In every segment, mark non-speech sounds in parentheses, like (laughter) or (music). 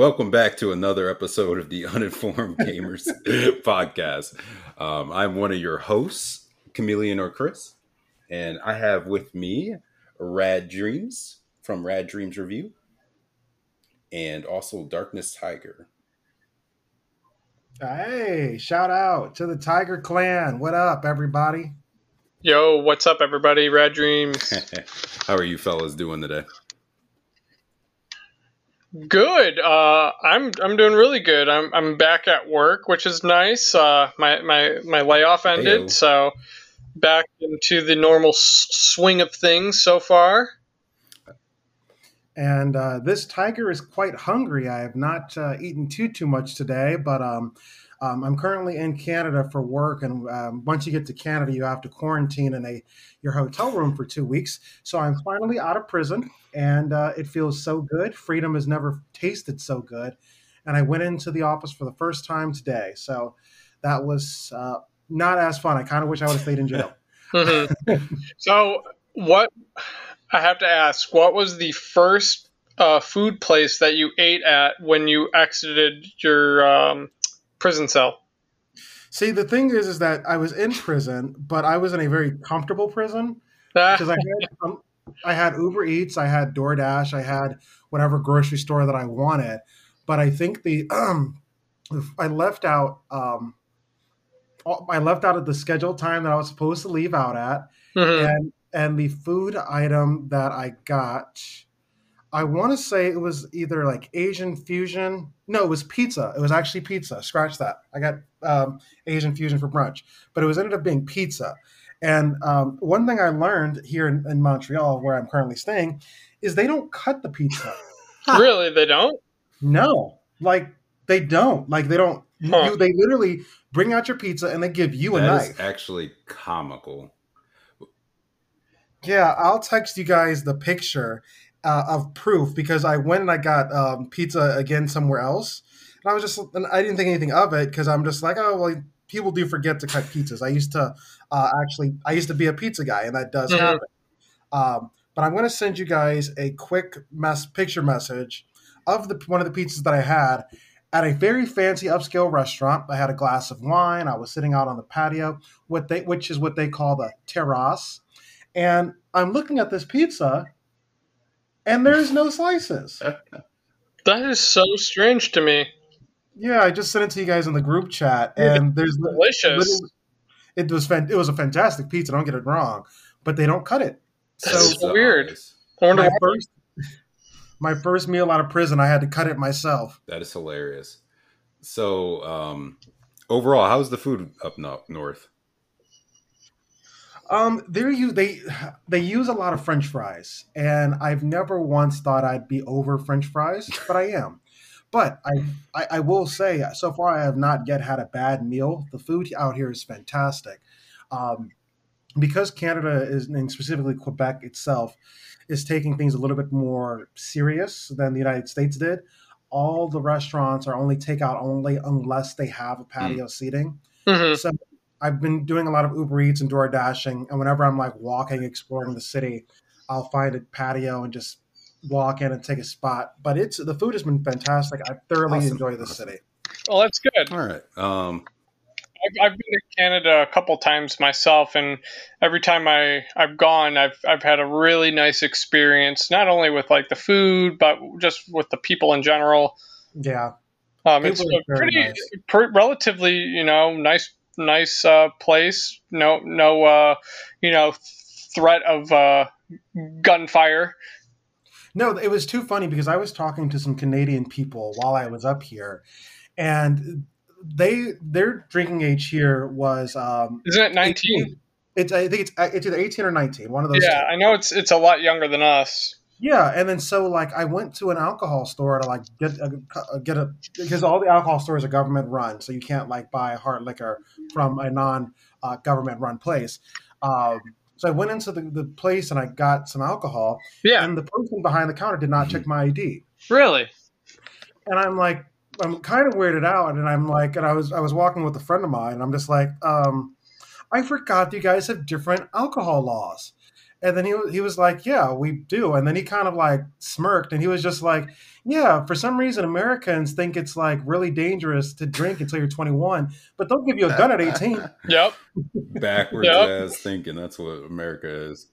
and welcome back to another episode of the (laughs) Uninformed Gamers (laughs) podcast. Um, I'm one of your hosts, Chameleon or Chris, and I have with me Rad Dreams from Rad Dreams Review, and also Darkness Tiger. Hey, shout out to the Tiger Clan. What up, everybody? Yo, what's up, everybody? Rad Dreams. (laughs) How are you fellas doing today? Good. Uh, I'm I'm doing really good. I'm I'm back at work, which is nice. Uh, my my my layoff ended, Heyo. so back into the normal s- swing of things so far. And uh, this tiger is quite hungry. I have not uh, eaten too too much today, but um, um, I'm currently in Canada for work. And um, once you get to Canada, you have to quarantine in a your hotel room for two weeks. So I'm finally out of prison, and uh, it feels so good. Freedom has never tasted so good. And I went into the office for the first time today, so that was uh, not as fun. I kind of wish I would have stayed in jail. Mhm. (laughs) (laughs) so, what I have to ask, what was the first uh, food place that you ate at when you exited your um, prison cell? See, the thing is, is that I was in prison, but I was in a very comfortable prison Ah, because I had um, I had Uber Eats, I had DoorDash, I had whatever grocery store that I wanted. But I think the um, I left out um, I left out at the scheduled time that I was supposed to leave out at, mhm. and and the food item that I got, I want to say it was either like Asian fusion. No, it was pizza. It was actually pizza. Scratch that. I got um, Asian fusion for brunch, but it was ended up being pizza. And um, one thing I learned here in, in Montreal, where I'm currently staying, is they don't cut the pizza. (laughs) really, they don't. No, like they don't. Like they don't. Huh. You, they literally bring out your pizza and they give you a knife. is actually comical. Yeah, I'll text you guys the picture uh, of proof because I went and I got um, pizza again somewhere else, and I was just and I didn't think anything of it because I'm just like, oh well, people do forget to cut pizzas. I used to uh, actually I used to be a pizza guy, and that does Mhm. happen. Um, but I'm going to send you guys a quick mess picture message of the one of the pizzas that I had at a very fancy upscale restaurant. I had a glass of wine. I was sitting out on the patio, what they which is what they call the terrace, and I'm looking at this pizza, and there's no slices. (laughs) That is so strange to me. Yeah, I just sent it to you guys in the group chat, and there's Delicious. it was fan- it was a fantastic pizza. Don't get it wrong, but they don't cut it. That's So so weird. obvious. I wonder my first my first meal out of prison, I had to cut it myself. That is hilarious. So, um, overall, how's the food up north? Um, there you they they use a lot of French fries, and I've never once thought I'd be over French fries, but I am. But I, I I will say so far I have not yet had a bad meal. The food out here is fantastic. Um, because Canada is, and specifically Quebec itself, is taking things a little bit more serious than the United States did. All the restaurants are only takeout only unless they have a patio seating. Mhm. So I've been doing a lot of Uber Eats and Door Dashing, and whenever I'm like walking, exploring the city, I'll find a patio and just walk in and take a spot. But it's the food has been fantastic. I thoroughly Awesome. enjoy the city. Well, that's good. All right. Um, I've, I've been to Canada a couple times myself, and every time I I've gone, I've I've had a really nice experience. Not only with like the food, but just with the people in general. Yeah, Um, it's a pretty, nice. per, relatively, you know, nice, nice uh, place. No, no, uh, you know, threat of uh, gunfire. no, it was too funny because I was talking to some Canadian people while I was up here, and they their drinking age here was um, Isn't it nineteen? It's I think it's it's either eighteen or nineteen. One of those. Yeah, two. I know it's it's a lot younger than us. Yeah, and then so like I went to an alcohol store to like get a, get a because all the alcohol stores are government run, so you can't like buy hard liquor from a non uh, government run place. Um, so I went into the, the place and I got some alcohol, Yeah, and the person behind the counter did not check my ID, really. and I'm like, I'm kind of weirded out, and I'm like, and I was I was walking with a friend of mine, and I'm just like, um, I forgot you guys have different alcohol laws. And then he he was like, "Yeah, we do." And then he kind of like smirked, and he was just like, "Yeah, for some reason Americans think it's like really dangerous to drink until you're 21, but they'll give you a gun at 18." (laughs) Yep. Backwards Yep. ass thinking. That's what America is.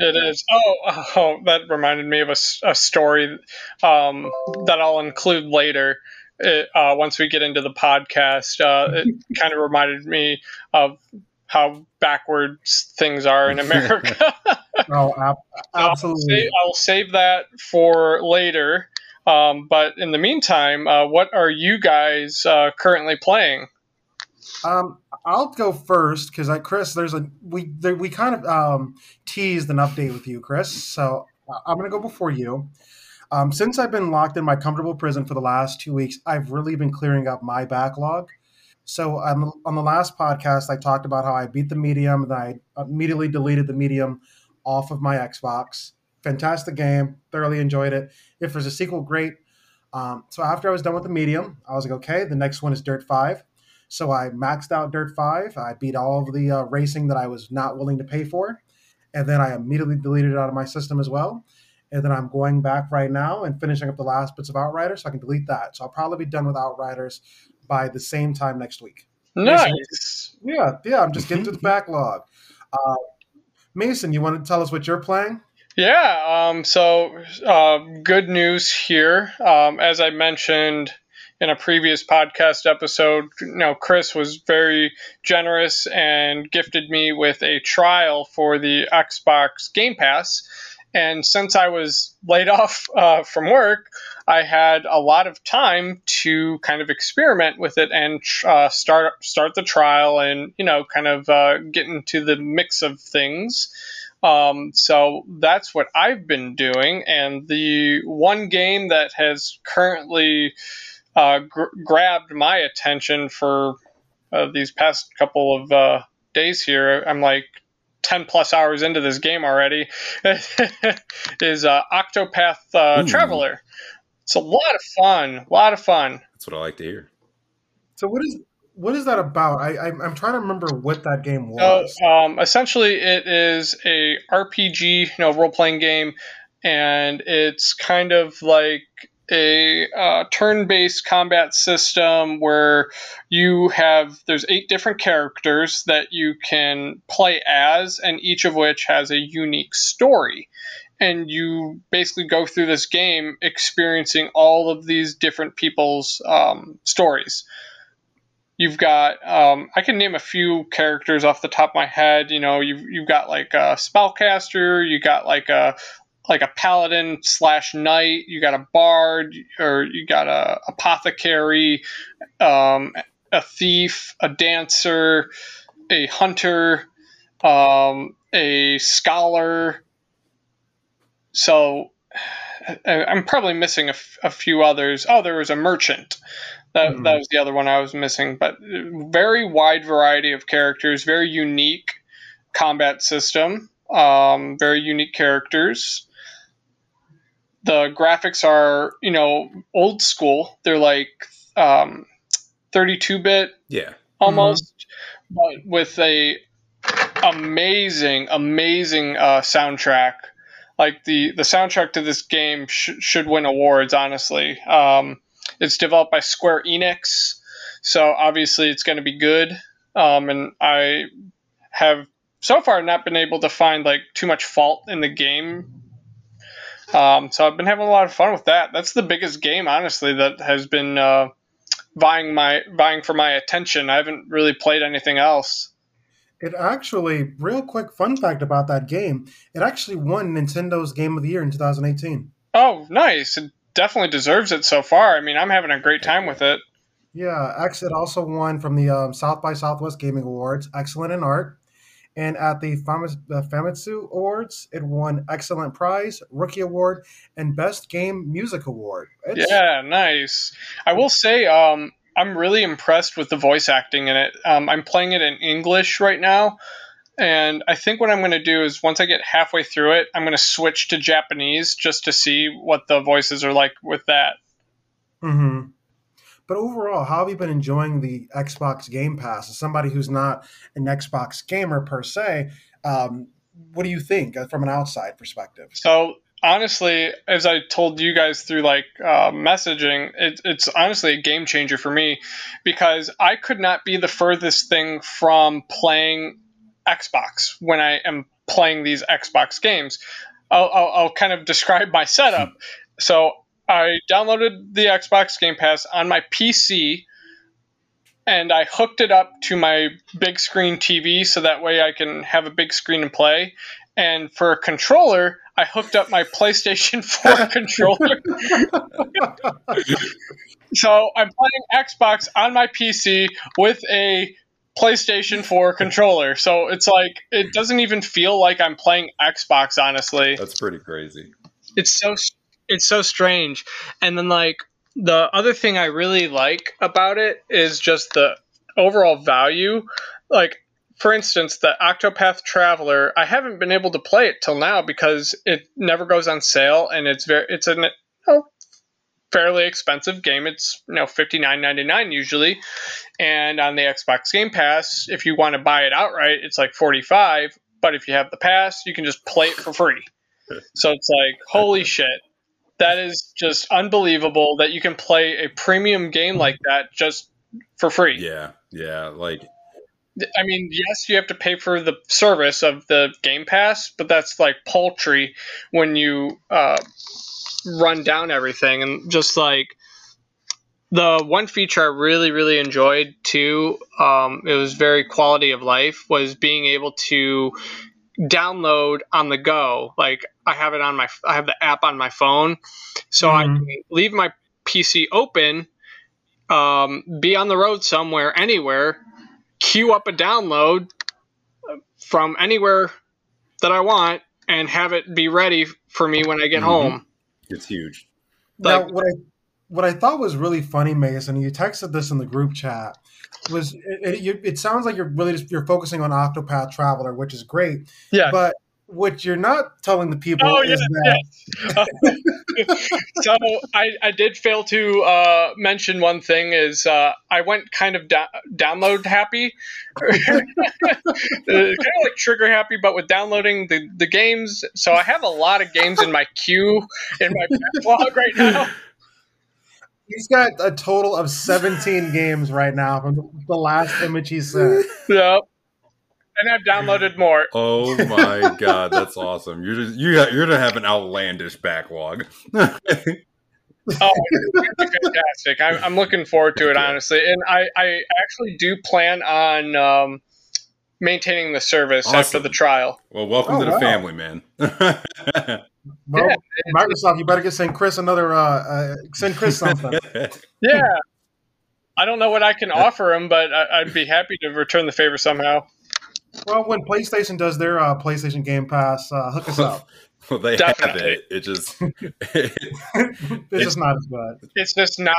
It is. Oh, oh, that reminded me of a story um, that I'll include later. It, uh, once we get into the podcast, uh, it kind of reminded me of how backwards things are in America. (laughs) Oh, (laughs) ab- I'll absolutely. save, I'll save that for later. Um, but in the meantime, uh, what are you guys uh, currently playing? Um, I'll go first because I, Chris, there's a we there, we kind of um, teased an update with you, Chris. So I'm gonna go before you. Um, since I've been locked in my comfortable prison for the last two weeks, I've really been clearing up my backlog. So um, on the last podcast, I talked about how I beat the medium and I immediately deleted the medium off of my Xbox. Fantastic game, thoroughly enjoyed it. If there's a sequel, great. Um, so after I was done with the medium, I was like, okay, the next one is Dirt Five. So I maxed out Dirt 5. I beat all of the uh, racing that I was not willing to pay for. And then I immediately deleted it out of my system as well. And then I'm going back right now and finishing up the last bits of Outriders so I can delete that. So I'll probably be done with Outriders by the same time next week. Nice. Yeah, yeah, I'm just getting to the (laughs) backlog. Uh, Mason, you want to tell us what you're playing? Yeah. Um, so, uh, good news here. Um, as I mentioned in a previous podcast episode, you know, Chris was very generous and gifted me with a trial for the Xbox Game Pass. And since I was laid (laughs) off uh, from work, I had a lot of time to kind of experiment with it and uh, start start the trial and you know kind of uh, get into the mix of things. Um, so that's what I've been doing. And the one game that has currently uh, gr- grabbed my attention for uh, these past couple of uh, days here, I'm like 10 plus hours into this game already, (laughs) is uh, Octopath uh, Traveler. It's a lot of fun. A lot of fun. That's what I like to hear. So what is what is that about? I, I I'm trying to remember what that game So, was. um, essentially, it is a RPG, you know, role playing game, and it's kind of like a uh, turn-based combat system where you have there's eight different characters that you can play as, and each of which has a unique story. And you basically go through this game experiencing all of these different people's um, stories you've got um, I can name a few characters off the top of my head. You know, you've you've got like a spellcaster, you got like a like a paladin slash knight, you got a bard, or you got a apothecary, um, a thief, a dancer, a hunter, um, a scholar. So (sighs) I'm probably missing a, f- a few others. Oh, there was a merchant. That, Mhm. that was the other one I was missing. But uh, very wide variety of characters, very unique combat system, um, very unique characters. The graphics are, you know, old school. They're like um, 32-bit Yeah. almost, but with a amazing, amazing uh, soundtrack. Like the the soundtrack to this game sh- should win awards. Honestly, um, it's developed by Square Enix, so obviously it's going to be good. Um, and I have so far not been able to find like too much fault in the game. Um, so I've been having a lot of fun with that. That's the biggest game, honestly, that has been uh, vying my vying for my attention. I haven't really played anything else. It actually, real quick fun fact about that game, it actually won Nintendo's Game of the Year in 2018. Oh, nice! It definitely deserves it so far. I mean, I'm having a great time with it. Yeah, X it also won from the um, South by Southwest Gaming Awards, Excellent in Art. And at the the Famitsu Awards, it won Excellent Prize, Rookie Award, and Best Game Music Award. It's, Yeah, nice. I will say, um, I'm really impressed with the voice acting in it. Um, I'm playing it in English right now, and I think what I'm going to do is once I get halfway through it, I'm going to switch to Japanese just to see what the voices are like with that. hmm But overall, how have you been enjoying the Xbox Game Pass? As somebody who's not an Xbox gamer per se, um, what do you think uh, from an outside perspective? So honestly, as I told you guys through like uh, messaging, it, it's honestly a game changer for me because I could not be the furthest thing from playing Xbox when I am playing these Xbox games. I'll, I'll, I'll kind of describe my setup. (laughs) So I downloaded the Xbox Game Pass on my PC and I hooked it up to my big screen TV so that way I can have a big screen and play. And for a controller, I hooked up my PlayStation (laughs) 4 (laughs) controller. so I'm playing Xbox on my PC with a PlayStation 4 controller. So it's like it doesn't even feel like I'm playing Xbox honestly. That's pretty crazy. It's so it's so strange. And then like the other thing I really like about it is just the overall value. Like for instance, the Octopath Traveler, I haven't been able to play it till now because it never goes on sale, and it's very it's a oh, fairly expensive game. It's you know fifty nine ninety nine usually, and on the Xbox Game Pass, if you want to buy it outright, it's like forty five. But if you have the pass, you can just play it for free. So it's like holy shit, that is just unbelievable that you can play a premium game like that just for free. Yeah, yeah, like I mean, yes, you have to pay for the service of the Game Pass, but that's like paltry when you uh, run down everything. And just like the one feature I really, really enjoyed too, um, it was very quality of life, was being able to download on the go. Like I have it on my, I have the app on my phone, so I can leave my PC open, um, be on the road somewhere, anywhere, queue up a download from anywhere that I want and have it be ready for me when I get Mhm. home. it's huge. Now, what I what I thought was really funny, Mason, you texted this in the group chat. Was it, it, it sounds like you're really just you're focusing on Octopath Traveler, which is great. yeah. But what you're not telling the people Oh, is yes, that (laughs) so I, I did fail to uh, mention one thing is uh, I went kind of download happy, (laughs) kind of like trigger happy, but with downloading the, the games. So I have a lot of games in my queue in my backlog right now. he's got a total of 17 games right now from the last image he sent. Yep. And I've downloaded more. Oh my god, that's awesome! You're just, you got, you're gonna have an outlandish backlog. (laughs) Oh, fantastic! I'm, I'm looking forward to it honestly, and I, I actually do plan on um, maintaining the service after the trial. well, welcome Oh, to the wow. family, man. (laughs) Well, Yeah. Microsoft, you better get send Chris another uh, uh send Chris something. (laughs) Yeah, I don't know what I can offer him, but I, I'd be happy to return the favor somehow. Well, when PlayStation does their uh, PlayStation Game Pass, uh, hook us up. (laughs) well, they have it. It just (laughs) (laughs) it's just not as good. It's just not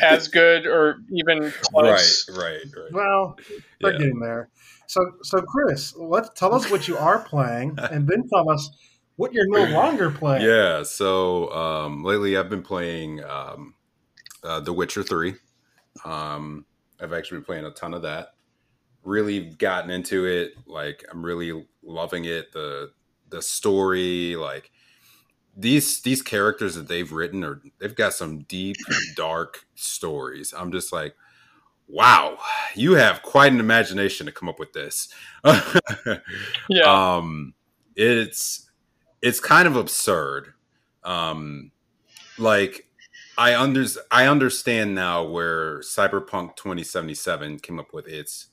as good or even right, close. right, right. Well, we're Yeah. getting there. So, so Chris, let's tell us what you are playing, and then tell us what you're no longer playing. Yeah, so um, lately I've been playing um, uh, The Witcher 3. Um, I've actually been playing a ton of that. Really gotten into it. Like I'm really loving it. The the story, like these these characters that they've written are they've got some deep, dark stories. I'm just like, wow, you have quite an imagination to come up with this. (laughs) Yeah, um it's it's kind of absurd um like i under i understand now where cyberpunk 2077 came up with its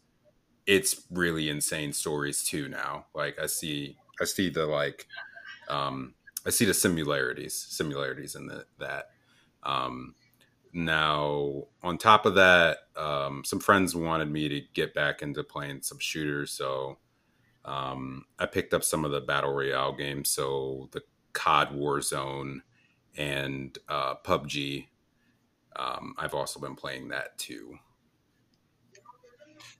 it's really insane stories too now like i see i see the like um i see the similarities similarities in the, that um now on top of that um some friends wanted me to get back into playing some shooters so um, I picked up some of the battle royale games, so the COD Warzone and uh, PUBG. Um, I've also been playing that too.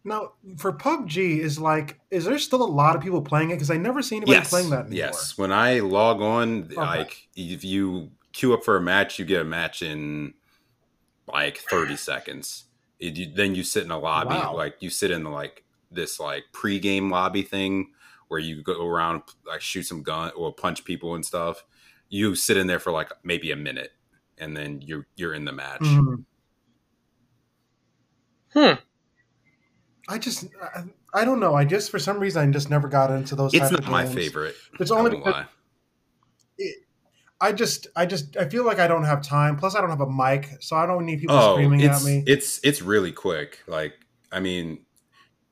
Now, for PUBG, is like, is there still a lot of people playing it? Because I never see anybody yes, playing that anymore. yes. When I log on, Okay. like if you queue up for a match, you get a match in like thirty seconds. It, you, then you sit in a lobby, Wow. like you sit in like this like pre-game lobby thing where you go around like shoot some gun or punch people and stuff. You sit in there for like maybe a minute, and then you're you're in the match. Mhm. Hmm. I just, I, I don't know. I just, for some reason, I just never got into those. It's not of my favorite. It's only. I just, I just, I feel like I don't have time. Plus, I don't have a mic, so I don't need people Oh, screaming at me. it's it's really quick. Like I mean,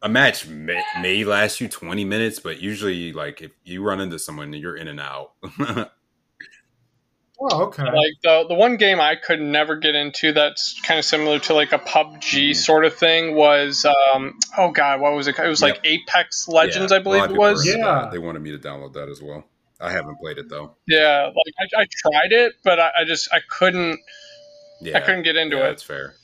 a match may, may last you twenty minutes, but usually, like if you run into someone, you're in and out. (laughs) oh, okay. Like the the one game I could never get into that's kind of similar to like a PUBG Mhm. sort of thing was um oh god what was it it was like Apex Legends Yeah, I a believe it was Yeah. they wanted me to download that as well. I haven't played it though. yeah like I, I tried it but I, I just I couldn't Yeah, I couldn't get into yeah, it That's fair.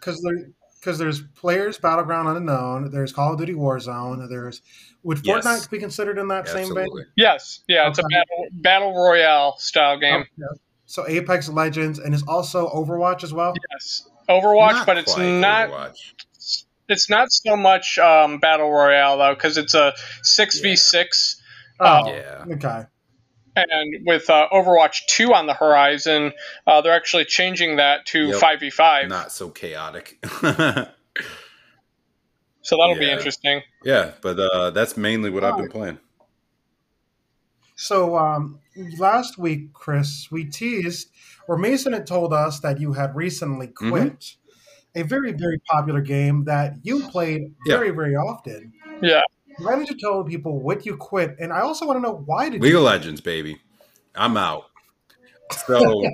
because there because there's players battleground unknown there's call of duty warzone there's would Yes. fortnite be considered in that same vein? Yes. Yeah it's a battle battle royale style game. Okay. so apex legends and is also overwatch as well? Yes. Overwatch Not but it's not Overwatch. it's not so much um, battle royale though because it's a six v six oh Yeah. okay and with uh, Overwatch 2 on the horizon, uh, they're actually changing that to Yep. 5v5. Not so chaotic. (laughs) so that'll be interesting. yeah, but uh, that's mainly what I've been playing. so um last week chris we teased or mason had told us that you had recently Mm-hmm. quit a very very popular game that you played Yeah. very very often Yeah. Why did you tell people what you quit and i also want to know why did League you of Legends, baby. I'm out. So (laughs)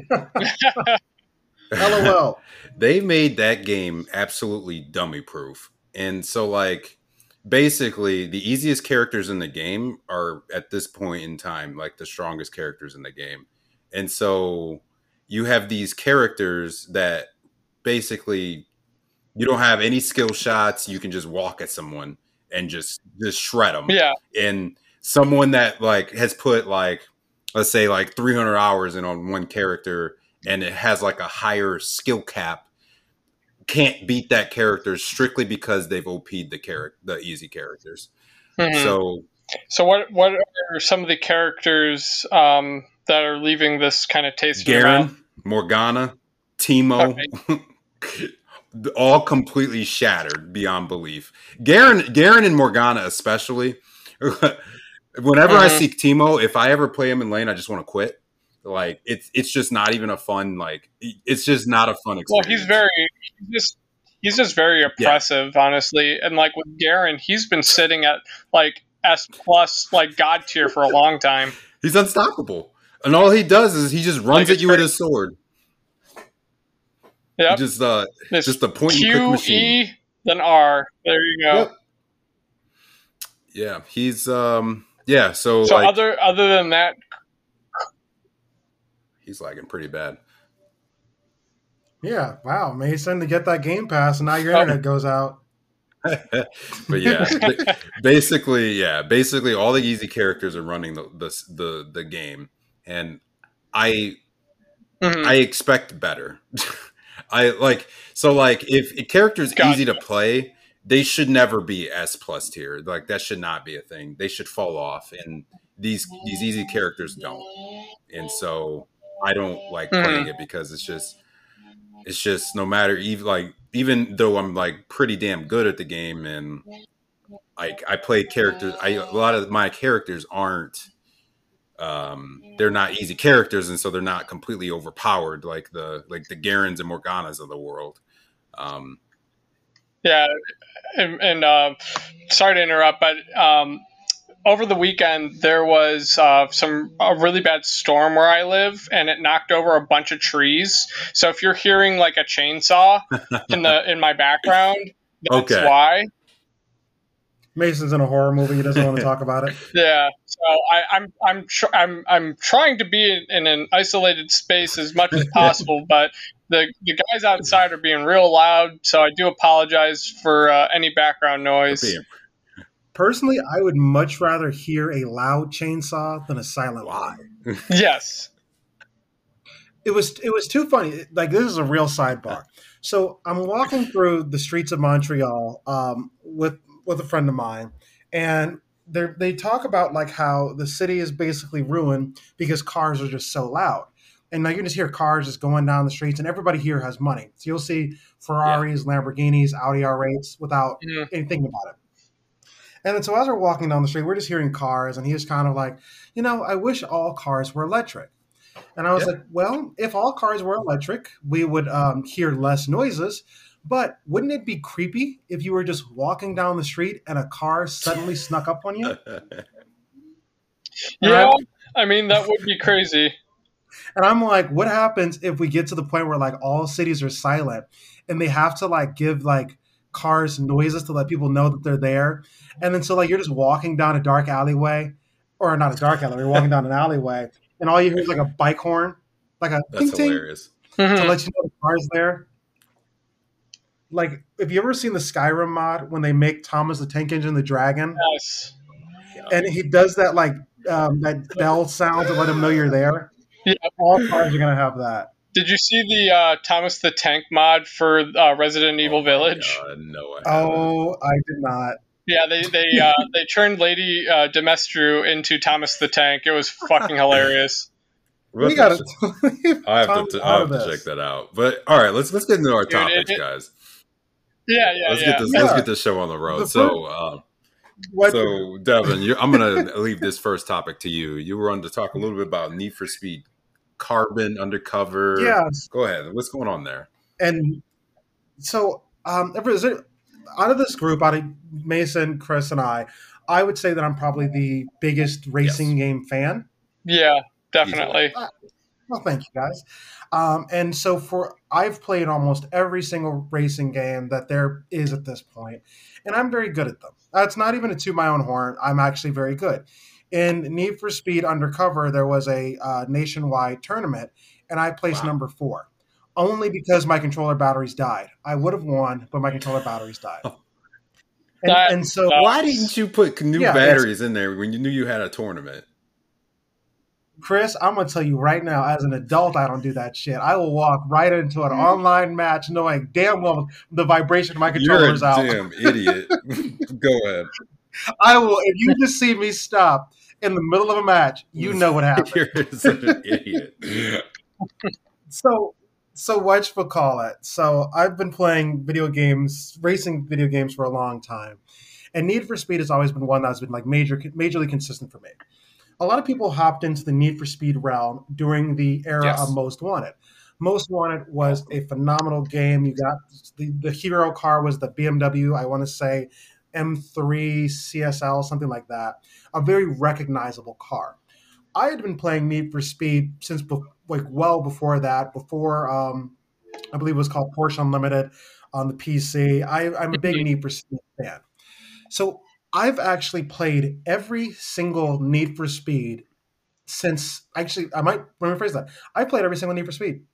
lol (laughs) they made that game absolutely dummy proof. And so like basically the easiest characters in the game are at this point in time like the strongest characters in the game. And so you have these characters that basically you don't have any skill shots, you can just walk at someone and just just shred them Yeah. and someone that like has put like let's say like 300 hours in on one character and it has like a higher skill cap can't beat that character strictly because they've OP'd the character the easy characters. Mhm. So So what what are some of the characters um, that are leaving this kind of taste? Garen, Morgana, Teemo, (laughs) all completely shattered beyond belief. Garen, Garen and Morgana especially. (laughs) Whenever I Mhm. see Teemo, if I ever play him in lane, I just want to quit. Like it's it's just not even a fun like it's just not a fun experience. Well, he's very he's just he's just very oppressive, honestly. And like with Garen, he's been sitting at like S plus like god tier for a long time. he's unstoppable, and all he does is he just runs Like, at you with his sword. Yep. Just uh, This just a point and click Q machine. E then R. There you go. Yep. Yeah, he's um, yeah. So, So like, other other than that, he's lagging pretty bad. yeah wow mason to get that game pass and now your Oh. internet goes out (laughs) but yeah, (laughs) basically, yeah, basically, all the easy characters are running the the the, the game, and I mhm. I expect better. (laughs) I like so like if a character is Gotcha. easy to play, they should never be S plus tier. Like that should not be a thing. They should fall off, and these these easy characters don't. And so I don't like Mhm. playing it because it's just it's just no matter even like even though I'm like pretty damn good at the game and like I play characters I a lot of my characters aren't um they're not easy characters and so they're not completely overpowered like the like the Garens and Morganas of the world. Um Yeah, and, and uh, sorry to interrupt, but um, over the weekend there was uh, some a really bad storm where I live, and it knocked over a bunch of trees. So if you're hearing like a chainsaw (laughs) in the in my background, that's Okay. why. Mason's in a horror movie he doesn't want to talk about it (laughs) Yeah, so I, I'm I'm tr- I'm I'm trying to be in, in an isolated space as much as possible, (laughs) but the the guys outside are being real loud. So I do apologize for uh, any background noise. personally i would much rather hear a loud chainsaw than a silent lie. (laughs) Yes. it was it was too funny. Like this is a real sidebar. So I'm walking through the streets of Montreal um, with with a friend of mine, and they they talk about like how the city is basically ruined because cars are just so loud. And now you can just hear cars just going down the streets, and everybody here has money. So you'll see Ferraris, Lamborghinis, Audi R8s without Yeah. anything about it. And then so as we're walking down the street, we're just hearing cars, and he was kind of like, you know, I wish all cars were electric. And I was Yeah. like, well, if all cars were electric, we would um, hear less noises. But wouldn't it be creepy if you were just walking down the street and a car suddenly snuck up on you? (laughs) Yeah, I mean that would be crazy. (laughs) And I'm like, what happens if we get to the point where like all cities are silent and they have to like give like cars noises to let people know that they're there? And then so like you're just walking down a dark alleyway, or not a dark alleyway, you're walking down an alleyway, and all you hear is like a bike horn, like a That's ting ting hilarious. to Mhm. let you know the car's there. Like, have you ever seen the Skyrim mod when they make Thomas the Tank Engine the dragon, Yes. and he does that like um, that bell sound to let him know you're there? Yeah. All cars are gonna have that. Did you see the uh, Thomas the Tank mod for uh, Resident Evil Oh Village? God, no, I haven't. Oh, I did not. Yeah, they they uh, (laughs) they turned Lady uh, Dimitrescu into Thomas the Tank. It was fucking hilarious. We'll (laughs) we have got to (laughs) to. I have to, out I have to check that out. But all right, let's let's get into our Dude, topics, it- guys. Yeah, yeah, Let's yeah. get this Yeah. let's get this show on the road. The so, uh, What? so Devin, you I'm gonna (laughs) leave this first topic to you. You were on to talk a little bit about Need for Speed, Carbon, Undercover. yeah, go ahead. What's going on there? and so um, ever- is it- out of this group, out of Mason, Chris, and I, I would say that I'm probably the biggest racing game fan. yeah, definitely. Well, thank you guys. Um, and so for I've played almost every single racing game that there is at this point, and I'm very good at them. That's not even a to my own horn. I'm actually very good. In Need for Speed Undercover, there was a uh, nationwide tournament, and I placed Wow. number four, only because my controller batteries died. I would have won, but my controller batteries died. And, That- and so that- Why didn't you put new Yeah, batteries in there when you knew you had a tournament? Chris, I'm gonna tell you right now, as an adult, I don't do that shit. I will walk right into an mm-hmm. online match knowing damn well the vibration of my You're a controller's out. damn idiot. (laughs) go ahead. I will if you just see me stop in the middle of a match, you know what (laughs) happened. You're such an idiot. (laughs) so so what you call it. So I've been playing video games, racing video games for a long time. And Need for Speed has always been one that's been like major majorly consistent for me. A lot of people hopped into the Need for Speed realm during the era Yes. of Most Wanted. Most Wanted was a phenomenal game. You got the, the hero car was the BMW, I want to say M3 CSL, something like that. A very recognizable car. I had been playing Need for Speed since be- like well before that, before um, I believe it was called Porsche Unlimited on the PC. I, I'm a big Need for Speed fan. So I've actually played every single Need for Speed since actually I might let me rephrase that. I played every single Need for Speed.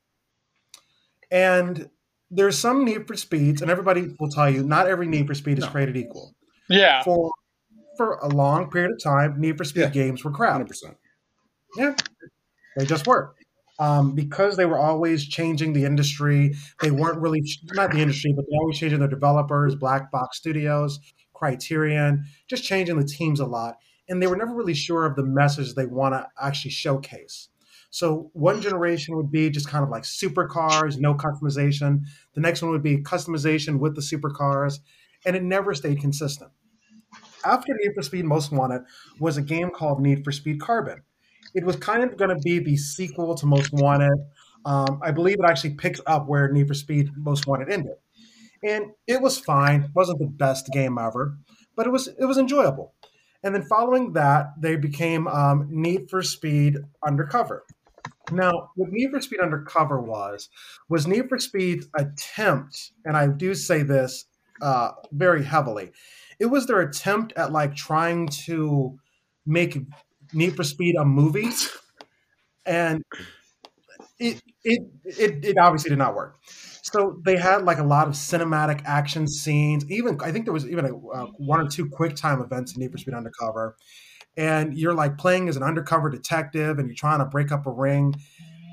And there's some Need for Speeds, and everybody will tell you not every Need for Speed is No. created equal. Yeah, For for a long period of time, Need for Speed Yeah. games were crap. 100%. Yeah, they just were. Um, because they were always changing the industry. They weren't really not the industry, but they always changing their developers, Black Box Studios, Criterion, just changing the teams a lot. And they were never really sure of the message they want to actually showcase. So one generation would be just kind of like supercars, no customization. The next one would be customization with the supercars, and it never stayed consistent. After Need for Speed Most Wanted was a game called Need for Speed Carbon it was kind of going to be the sequel to Most Wanted. Um, I believe it actually picks up where Need for Speed Most Wanted ended, and it was fine. It wasn't the best game ever, but it was it was enjoyable. And then following that, they became um, Need for Speed Undercover. Now, what Need for Speed Undercover was was Need for Speed's attempt, and I do say this uh, very heavily. It was their attempt at like trying to make Need for Speed a movie, and it it it, obviously did not work. So they had like a lot of cinematic action scenes. Even I think there was even a, uh, one or two quick time events in Need for Speed Undercover, and you're like playing as an undercover detective, and you're trying to break up a ring.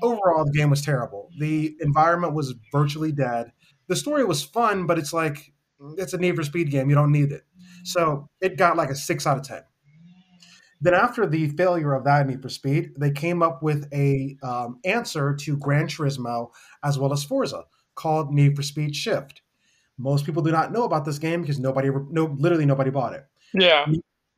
Overall, the game was terrible. The environment was virtually dead. The story was fun, but it's like it's a Need for Speed game. You don't need it. So it got like a six out of ten. Then after the failure of that Need for Speed, they came up with a um, answer to Gran Turismo as well as Forza called Need for Speed Shift. Most people do not know about this game because nobody, no, literally nobody bought it. Yeah.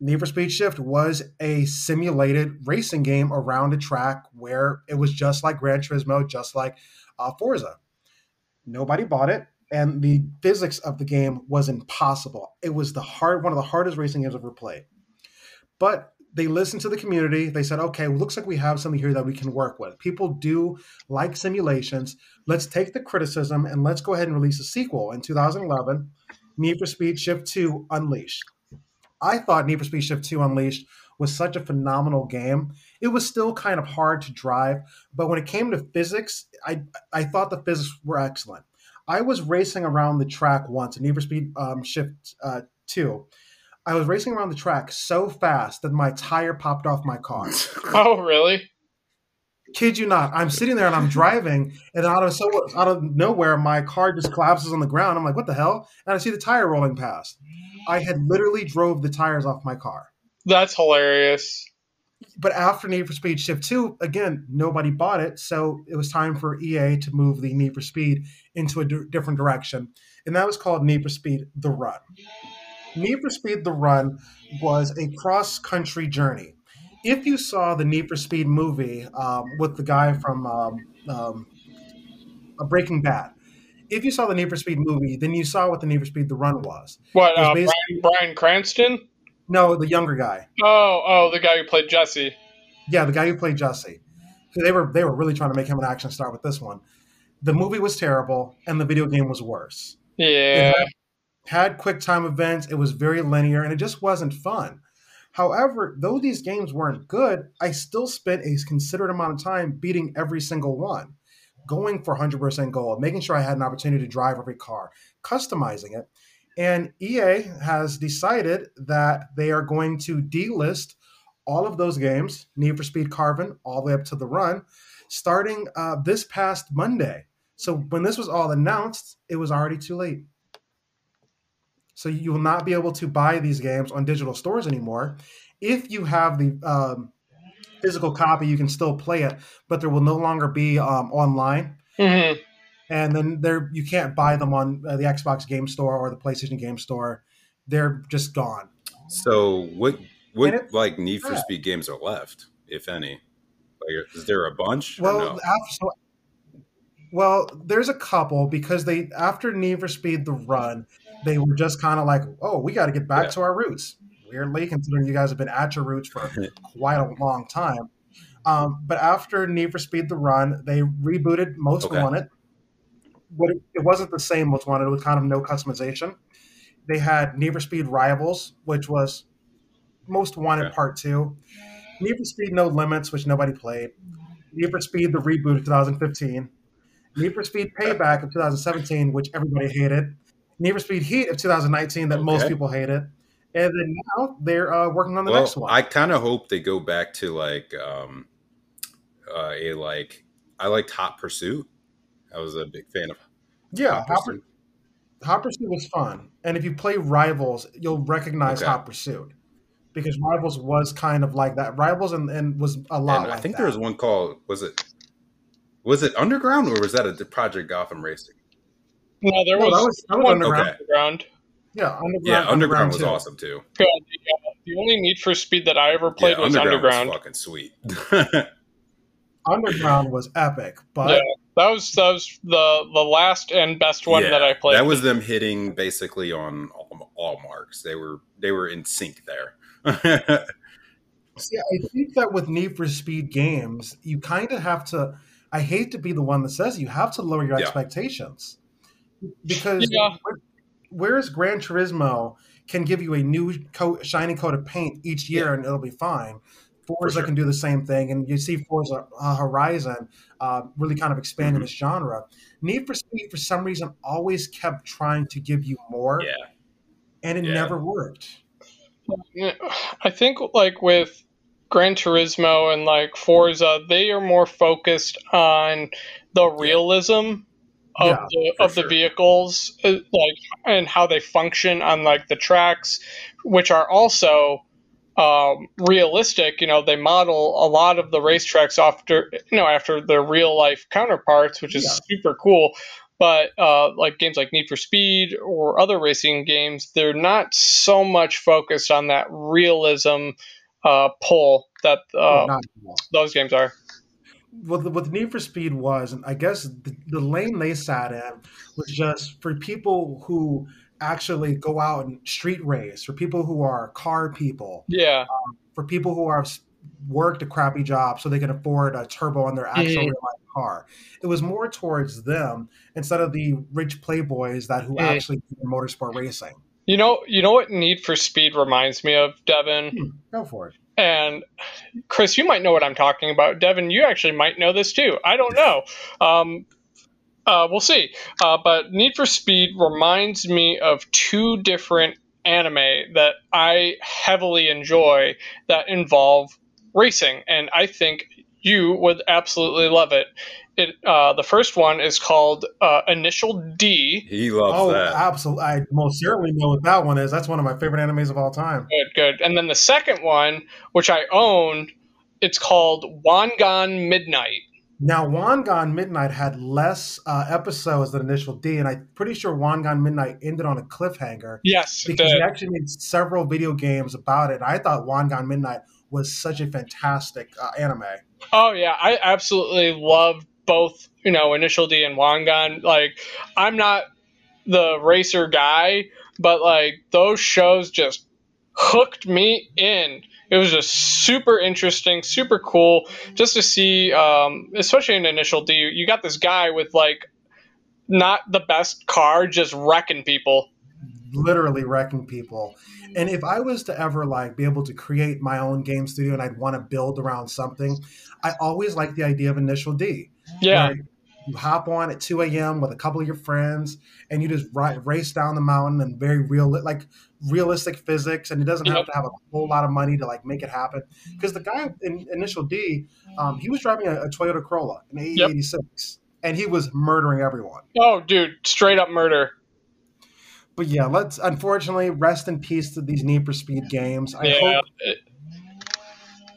Need for Speed Shift was a simulated racing game around a track where it was just like Gran Turismo, just like uh, Forza. Nobody bought it, and the physics of the game was impossible. It was the hard one of the hardest racing games I've ever played. But they listened to the community. They said, okay, well, looks like we have something here that we can work with. People do like simulations. Let's take the criticism and let's go ahead and release a sequel in 2011 Need for Speed Shift 2 Unleashed. I thought Need for Speed Shift 2 Unleashed was such a phenomenal game. It was still kind of hard to drive, but when it came to physics, I, I thought the physics were excellent. I was racing around the track once in Need for Speed um, Shift uh, 2 I was racing around the track so fast that my tire popped off my car. (laughs) oh, really? Kid you not. I'm sitting there and I'm driving, and out of so out of nowhere, my car just collapses on the ground. I'm like, "What the hell?" And I see the tire rolling past. I had literally drove the tires off my car. That's hilarious. But after Need for Speed Shift 2, again, nobody bought it. So it was time for EA to move the Need for Speed into a d- different direction. And that was called Need for Speed The Run. Need for Speed The Run was a cross country journey. If you saw the Need for Speed movie um, with the guy from um, um, Breaking Bad, if you saw the Need for Speed movie, then you saw what the Need for Speed The Run was. What, was uh, Bryan, Bryan Cranston? No, the younger guy. Oh, oh, the guy who played Jesse. Yeah, the guy who played Jesse. They were they were really trying to make him an action star with this one. The movie was terrible, and the video game was worse. Yeah had quick time events. It was very linear and it just wasn't fun. However, though these games weren't good, I still spent a considerate amount of time beating every single one, going for 100% gold, making sure I had an opportunity to drive every car, customizing it. And EA has decided that they are going to delist all of those games, Need for Speed Carbon, all the way up to the run, starting uh, this past Monday. So when this was all announced, it was already too late. So you will not be able to buy these games on digital stores anymore. If you have the um, physical copy, you can still play it, but there will no longer be um, online. Mm-hmm. And then there, you can't buy them on uh, the Xbox Game Store or the PlayStation Game Store. They're just gone. So what? What it, like Need for yeah. Speed games are left, if any? Like, is there a bunch? Well, no? after, so, well, there's a couple because they after Need for Speed the Run, they were just kind of like, oh, we got to get back yeah. to our roots. Weirdly, considering you guys have been at your roots for (laughs) quite a long time. Um, but after Need for Speed: The Run, they rebooted Most okay. Wanted. But it, it, wasn't the same Most Wanted; it was kind of no customization. They had Need for Speed Rivals, which was Most Wanted okay. Part Two. Need for Speed No Limits, which nobody played. Need for Speed: The Reboot of 2015. Need for Speed Payback of 2017, which everybody hated. Need for Speed Heat of 2019 that okay. most people hated. And then now they're uh, working on the well, next one. I kind of hope they go back to like um, uh, a like I liked Hot Pursuit. I was a big fan of. Yeah, Hot Pursuit. Hot Pursuit was fun, and if you play Rivals, you'll recognize okay. Hot Pursuit because Rivals was kind of like that. Rivals and, and was a lot. And like I think that. there was one called was it was it Underground or was that a Project Gotham Racing? No, there was, that was, that was underground. Okay. underground. Yeah, underground. Yeah, underground, underground was too. awesome too. God, the, the, only Need for Speed that I ever played yeah, was underground. underground. Was fucking sweet. (laughs) underground was epic, but yeah, that was that was the the last and best one yeah, that I played. That was them hitting basically on all, all marks. They were they were in sync there. (laughs) See, I think that with Need for Speed games, you kind of have to. I hate to be the one that says you have to lower your yeah. expectations because yeah. whereas Gran Turismo can give you a new coat, shiny coat of paint each year yeah. and it'll be fine. Forza sure. can do the same thing, and you see Forza uh, Horizon uh, really kind of expanding mm-hmm. this genre. Need for Speed, for some reason, always kept trying to give you more, yeah. and it yeah. never worked. I think like with Gran Turismo and like Forza, they are more focused on the realism of yeah, the of sure. the vehicles, uh, like and how they function on like the tracks, which are also um, realistic. You know, they model a lot of the racetracks after you know after their real life counterparts, which is yeah. super cool. But uh, like games like Need for Speed or other racing games, they're not so much focused on that realism uh, pull that uh, those games are. What the, what the Need for Speed was, and I guess the, the lane they sat in was just for people who actually go out and street race, for people who are car people, yeah, um, for people who are worked a crappy job so they can afford a turbo on their actual mm. car. It was more towards them instead of the rich playboys that who mm. actually do motorsport racing. You know, you know what Need for Speed reminds me of, Devin. Hmm, go for it. And Chris, you might know what I'm talking about. Devin, you actually might know this too. I don't know. Um, uh, we'll see. Uh, but Need for Speed reminds me of two different anime that I heavily enjoy that involve racing, and I think you would absolutely love it. It uh, the first one is called uh, Initial D. He loves oh, that. Absolutely, I most certainly know what that one is. That's one of my favorite animes of all time. Good, good. And then the second one, which I own, it's called Wangan Midnight. Now, Wangan Midnight had less uh, episodes than Initial D, and I'm pretty sure Wangan Midnight ended on a cliffhanger. Yes, because he actually made several video games about it. I thought Wangan Midnight was such a fantastic uh, anime. Oh yeah, I absolutely love both. You know, Initial D and Wangan. Like, I'm not the racer guy, but like those shows just hooked me in. It was just super interesting, super cool, just to see, um, especially in Initial D. You got this guy with like not the best car, just wrecking people. Literally wrecking people. And if I was to ever like be able to create my own game studio and I'd want to build around something, I always like the idea of Initial D. Yeah. You hop on at 2 a.m. with a couple of your friends and you just race down the mountain and very real, like realistic physics. And it doesn't have to have a whole lot of money to like make it happen. Because the guy in Initial D, um, he was driving a, a Toyota Corolla, an AE86, yep. and he was murdering everyone. Oh, dude, straight up murder but yeah, let's unfortunately rest in peace to these Need for Speed games. I yeah. hope.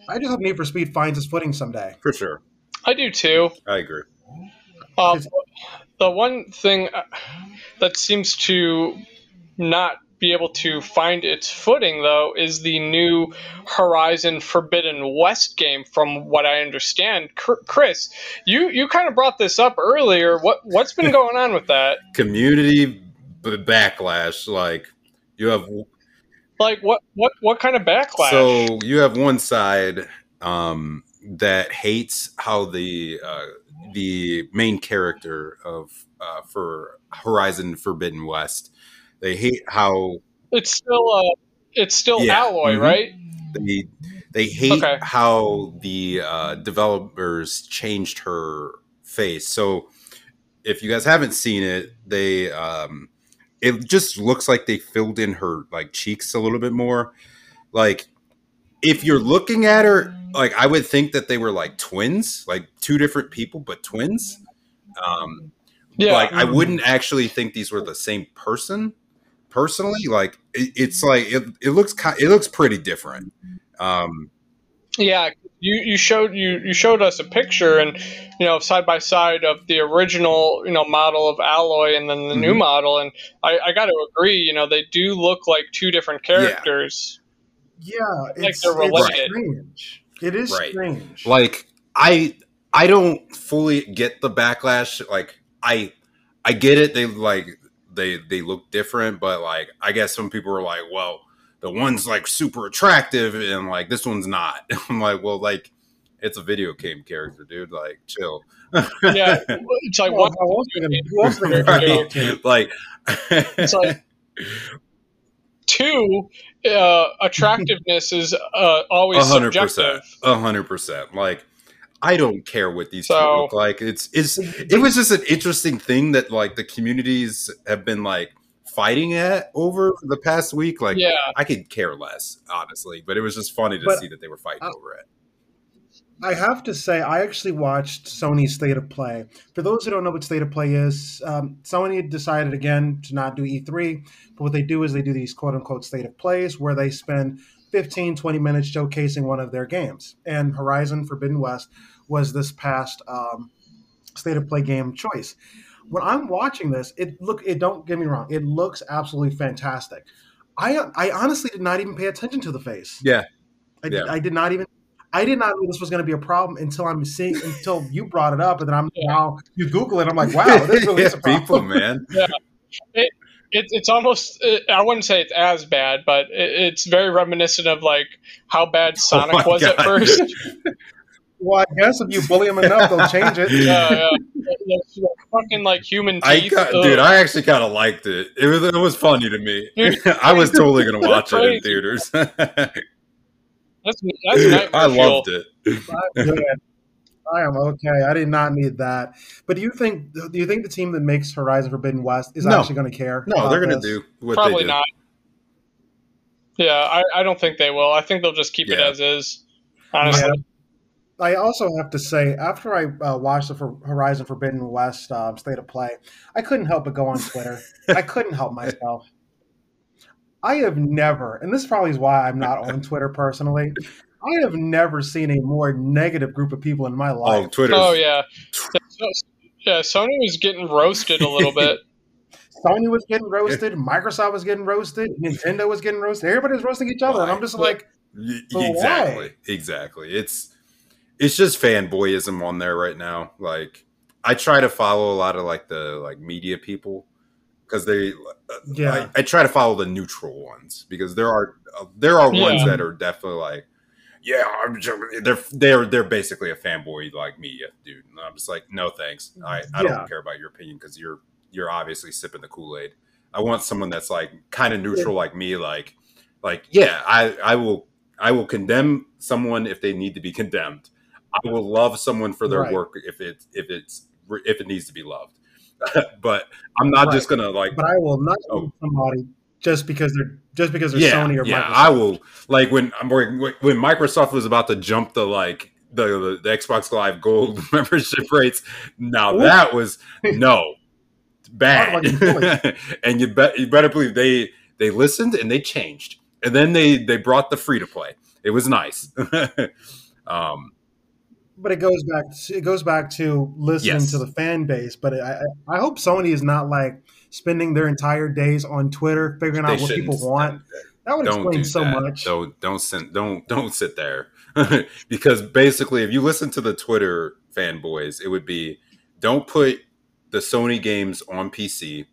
I just hope Need for Speed finds its footing someday. For sure. I do too. I agree. Uh, the one thing uh, that seems to not be able to find its footing, though, is the new Horizon Forbidden West game. From what I understand, Chris, you you kind of brought this up earlier. What what's been going on with that? (laughs) Community backlash. Like you have like what what what kind of backlash? So you have one side um, that hates how the uh, the main character of uh, for Horizon Forbidden West. They hate how it's still uh it's still yeah, Aloy, mm-hmm. right? They they hate okay. how the uh, developers changed her face. So if you guys haven't seen it, they um, it just looks like they filled in her like cheeks a little bit more. Like if you're looking at her, like I would think that they were like twins, like two different people, but twins. Um, yeah, like I wouldn't actually think these were the same person. Personally, like it, it's like it, it looks it looks pretty different. Um, yeah, you, you showed you, you showed us a picture and you know side by side of the original you know model of Aloy and then the mm-hmm. new model and I, I got to agree you know they do look like two different characters. Yeah, yeah it's, like they're related. strange. It is right. strange. Like I I don't fully get the backlash. Like I I get it. They like they they look different, but like I guess some people are like, well the one's like super attractive and like this one's not. (laughs) I'm like, well, like it's a video game character, dude. Like, chill. yeah, (laughs) it's like well, right. like (laughs) it's like two uh, attractiveness is uh, always 100%, subjective. A hundred percent. Like. I don't care what these so, two look like. It's it's it was just an interesting thing that like the communities have been like fighting at over the past week. Like, yeah. I could care less, honestly, but it was just funny to but see that they were fighting over it. I have to say, I actually watched Sony's State of Play. For those who don't know what State of Play is, um, Sony decided again to not do E3, but what they do is they do these quote unquote State of Plays where they spend 15, 20 minutes showcasing one of their games. And Horizon Forbidden West was this past um, state of play game choice. When I'm watching this, it look it don't get me wrong, it looks absolutely fantastic. I I honestly did not even pay attention to the face. Yeah. I, Yeah. I did not even I did not know this was going to be a problem until I'm seeing until you brought it up, and then I'm now you Google it. I'm like, (laughs) wow, this really is a problem. people, man. (laughs) It, it's almost it, I wouldn't say it's as bad, but it, it's very reminiscent of like how bad Sonic (laughs) Oh my was at first. Well, I guess if you bully them enough, they'll change it. Yeah, yeah. It's like fucking like human I teeth. got, dude, I actually kind of liked it. It was, it was funny to me. Dude, I was totally gonna watch it in theaters. That's that's nightmare I loved it. I'm. I am okay. I did not need that. But do you think do you think the team that makes Horizon Forbidden West is No. actually going to care? No, they're gonna do what Probably they do. not. Yeah, I, I don't think they will. I think they'll just keep it as is. Honestly, Yeah. I also have to say, after I uh, watched the For- Horizon Forbidden West um, state of play, I couldn't help but go on Twitter. I couldn't help myself. I have never, and this probably is why I'm not on Twitter personally. I have never seen a more negative group of people in my Oh, life. Twitter. Oh yeah, yeah. Sony was getting roasted a little bit. Sony was getting roasted, Microsoft was getting roasted, Nintendo was getting roasted. Everybody was roasting each other, and I'm just like, Y- But why? exactly, exactly. It's it's just fanboyism on there right now. Like I try to follow a lot of like the like media people because they. uh, Yeah. I, I try to follow the neutral ones because there are uh, there are ones Yeah. that are definitely like. Yeah, I'm just, they're they're they're basically a fanboy like me, dude. And I'm just like, no thanks. I, I Yeah. don't care about your opinion because you're you're obviously sipping the Kool Aid. I want someone that's like kind of neutral like me. Like like yeah, I I will I will condemn someone if they need to be condemned. I will love someone for their Right. work if it if it's if it needs to be loved. (laughs) but I'm not just gonna like but I will not Oh. somebody just because they're just because they're yeah, Sony or yeah. Microsoft. I will like when I'm when when Microsoft was about to jump the like the the, the Xbox Live Gold (laughs) membership rates. Now Ooh. that was (laughs) no bad, and you bet you better believe they they listened and they changed, and then they they brought the free to play. It was nice. um, but it goes back. It goes back to listening Yes. to the fan base. But I, I hope Sony is not like spending their entire days on Twitter figuring they out what people want. That would don't explain so that. much. Don't don't sit don't don't sit there (laughs) because basically, if you listen to the Twitter fanboys, it would be don't put the Sony games on PC.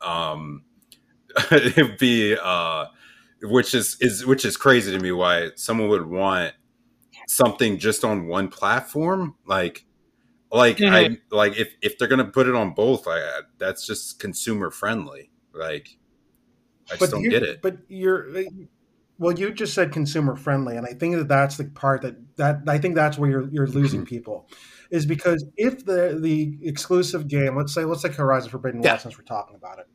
Um, (laughs) it'd be uh, which is is which is crazy to me. Why someone would want something just on one platform, like. Like I mm-hmm. like if, if they're gonna put it on both, I, that's just consumer friendly. Like I just don't here- get it. But you're uh, well. You just said consumer friendly, and I think that that's the part that that I think that's where you're you're mm-hmm. losing people, is because if the the exclusive game, let's say let's take Horizon Forbidden Yeah. West, since we're talking about it,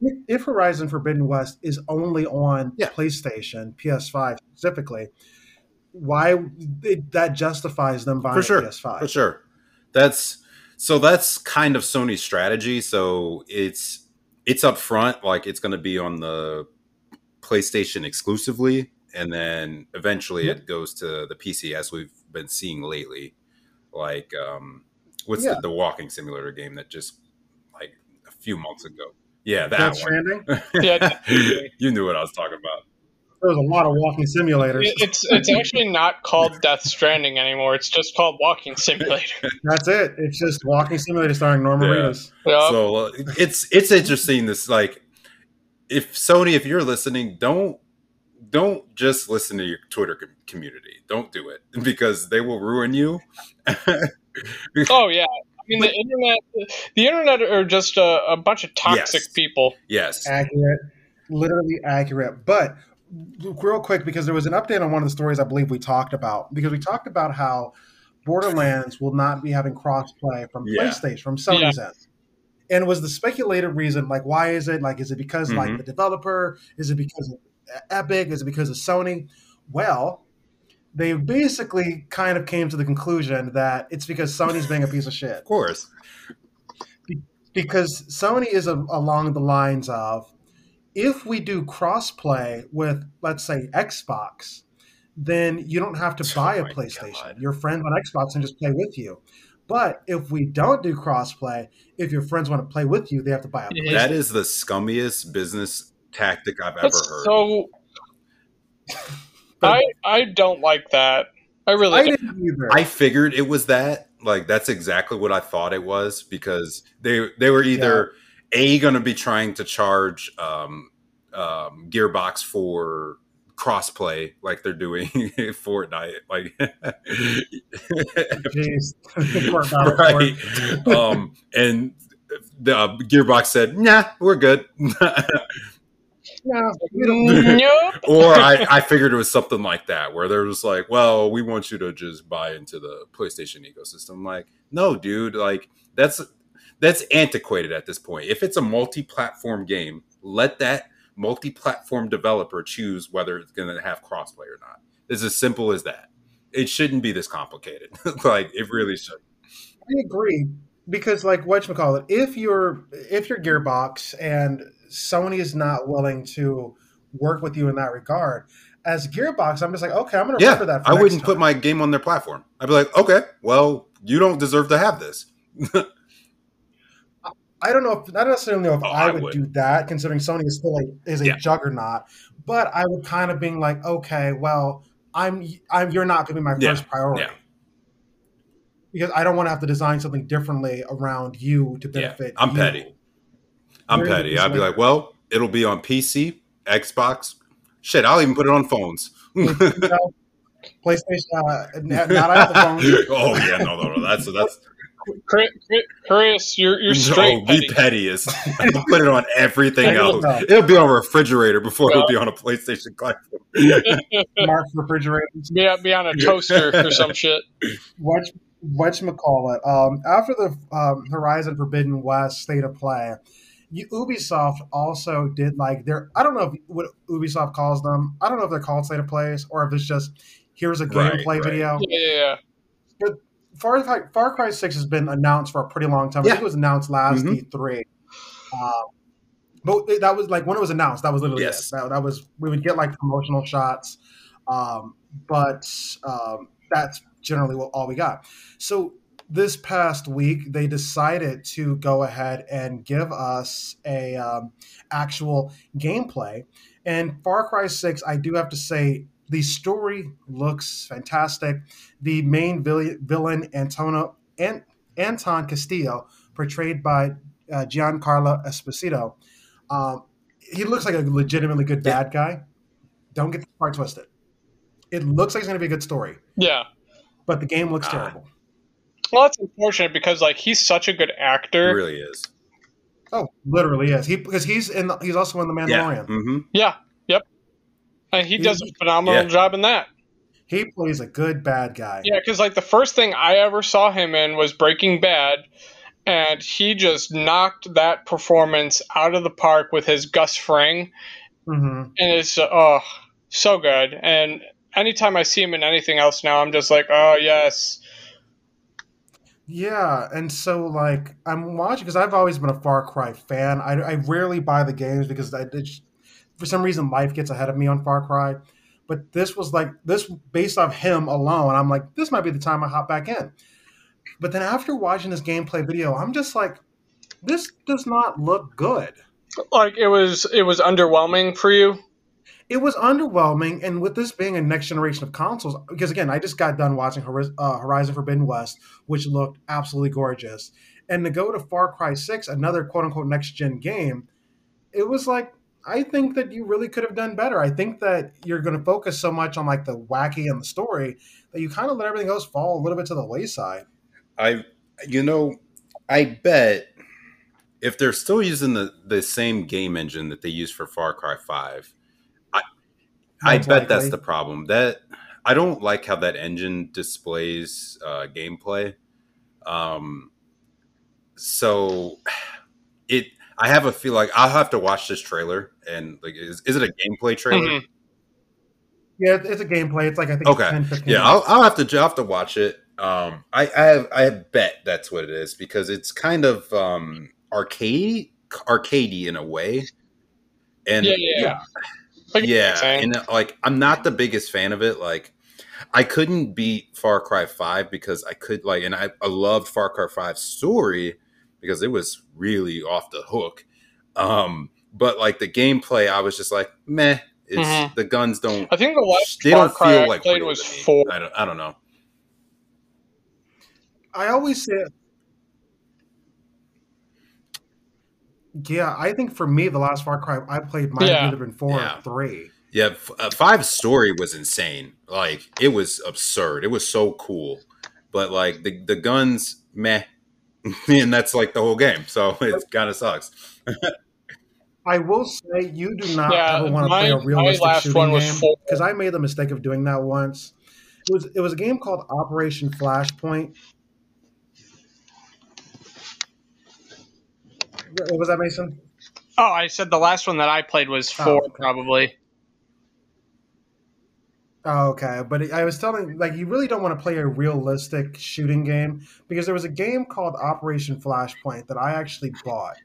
if, if Horizon Forbidden West is only on Yeah. PlayStation, PS5 specifically, why it, that justifies them buying For sure. a PS5? For sure. That's so that's kind of Sony's strategy. So it's it's up front, like it's gonna be on the PlayStation exclusively, and then eventually it goes to the PC as we've been seeing lately. Like um what's Yeah. the, the walking simulator game that just like a few months ago. Yeah, that Death one. (laughs) Yeah. you knew what I was talking about. There was a lot of walking simulators. It's it's actually not called Death Stranding anymore. It's just called Walking Simulator. (laughs) That's it. It's just walking simulator starring Norman Yeah. Reedus. Yup. So uh, it's it's interesting. This like, if Sony, if you're listening, don't don't just listen to your Twitter com- community. Don't do it (laughs) because they will ruin you. (laughs) oh yeah. I mean, the internet, the internet are just a, a bunch of toxic Yes. people. yes, accurate, literally accurate. But real quick, because there was an update on one of the stories I believe we talked about, because we talked about how Borderlands will not be having crossplay from Yeah. PlayStation, from Sony's end. And was the speculated reason, like, why is it? Like, is it because like Mhm. the developer? Is it because of Epic? Is it because of Sony? Well, they basically kind of came to the conclusion that it's because Sony's being a piece of (laughs) shit of course. because Sony is a, along the lines of if we do crossplay with, let's say, Xbox, then you don't have to (laughs) Oh buy a PlayStation. God. Your friends on Xbox can just play with you. But if we don't do crossplay, if your friends want to play with you, they have to buy a PlayStation. That is the scummiest business tactic I've ever heard. so. (laughs) I I don't like that. I really. I didn't either. I figured it was that. Like that's exactly what I thought it was because they they were either a going to be trying to charge um, um, Gearbox for crossplay like they're doing (laughs) Fortnite, like Jeez. (laughs) Poor Battle right. um, and the uh, Gearbox said, "Nah, we're good." No, we (laughs) nope. or I, I figured it was something like that where there was like well we want you to just buy into the playstation ecosystem like no dude like that's that's antiquated at this point. If it's a multi-platform game let that multi-platform developer choose whether it's going to have crossplay or not. It's as simple as that. It shouldn't be this complicated. (laughs) Like it really should. I agree because, like what you call it, if you're if you're Gearbox and Sony is not willing to work with you in that regard, as Gearbox, I'm just like, okay, I'm going to yeah remember that. For i wouldn't time. put my game on their platform. I'd be like okay well you don't deserve to have this (laughs) I don't know. If, I don't necessarily know if Oh, I, I would would. do that, considering Sony is still a, is a Yeah. juggernaut. But I would kind of being like, okay, well, I'm I'm you're not going to be my Yeah, first priority. yeah. Because I don't want to have to design something differently around you to benefit. I'm you. petty. I'm petty. I'd be like, well, it'll be on PC, Xbox. Shit, I'll even put it on phones. (laughs) PlayStation, uh, (laughs) not not Apple phone. oh yeah, no, no, no. That's that's Chris, Chris, you're you're no, straight. be petty. pettiest. I'll put it on everything else. know. It'll be on a refrigerator before it'll be on a PlayStation platform. (laughs) Mark refrigerators. Be, be on a toaster or some shit. What what call it? Um, after the um, Horizon Forbidden West state of play, you, Ubisoft also did like their. I don't know if, what Ubisoft calls them. I don't know if they're called state of plays or if it's just here's a gameplay right. video. Yeah, yeah, yeah. Far Cry, Far Cry Six has been announced for a pretty long time. I think it was announced last Mhm. E3. Um, but that was like when it was announced. That was literally Yes. That, that was we would get like promotional shots, um, but um, that's generally what, all we got. So this past week they decided to go ahead and give us a um, actual gameplay. And Far Cry Six, I do have to say, the story looks fantastic. The main villain, Antonio An- Anton Castillo, portrayed by uh, Giancarlo Esposito, um, he looks like a legitimately good bad guy. Don't get the part twisted. It looks like it's going to be a good story, Yeah. but the game looks Ah. terrible. Well, that's unfortunate because like he's such a good It actor. really is. Oh, literally is he because he's in. The, he's also in the Yeah. Mandalorian. hmm Yeah. Yep. And he does a phenomenal Yeah. job in that. He plays a good bad guy. Yeah, because like the first thing I ever saw him in was Breaking Bad, and he just knocked that performance out of the park with his Gus Fring, hmm and it's uh, oh so good. And anytime I see him in anything else now, I'm just like, oh yes, Yeah, and so like I'm watching because I've always been a Far Cry fan. I, I rarely buy the games because I it just, for some reason life gets ahead of me on Far Cry. But this was like this based off him alone. I'm like, this might be the time I hop back in. But then after watching this gameplay video, I'm just like, this does not look good. like it was it was underwhelming for you. It was underwhelming, and with this being a next generation of consoles, because again, I just got done watching uh, Horizon Forbidden West, which looked absolutely gorgeous, and to go to Far Cry Six, another quote unquote next gen game, it was like I think that you really could have done better. I think that you're going to focus so much on like the wacky and the story that you kind of let everything else fall a little bit to the wayside. I, you know, I bet if they're still using the the same game engine that they used for Far Cry Five, I I bet that's the problem. That I don't like how that engine displays uh, gameplay. Um, so (sighs) it. I have a feel like I'll have to watch this trailer and like, is, is it a gameplay trailer? Mhm. Yeah, it's a gameplay. It's like I think Okay. it's 10, Yeah, I'll, I'll have to I'll have to watch it. Um, I I have I bet that's what it is because it's kind of um arcade arcadey in a way. And yeah, yeah, yeah. Like, yeah, and uh, like I'm not the biggest fan of it. Like I couldn't beat Far Cry Five because I could like, and I, I loved Far Cry 5's story because it was really off the hook. Um, but like the gameplay, I was just like, meh. It's Mhm. the guns don't I think the last they Far don't Cry feel I like played was four. I don't I don't know. I always say, yeah, I think for me, the last Far Cry I played might Yeah. have been four Yeah. or three. Yeah, f- uh, Five's story was insane. Like it was absurd. It was so cool, but like the the guns, meh, (laughs) and that's like the whole game. So (laughs) it kind of sucks. I will say you do not Yeah, ever want to play a my realistic last shooting game because I made the mistake of doing that once. It was it was a game called Operation Flashpoint. What was that, Mason? Oh, I said the last one that I played was Oh, four, okay. probably. Oh, okay, but I was telling like you really don't want to play a realistic shooting game because there was a game called Operation Flashpoint that I actually bought,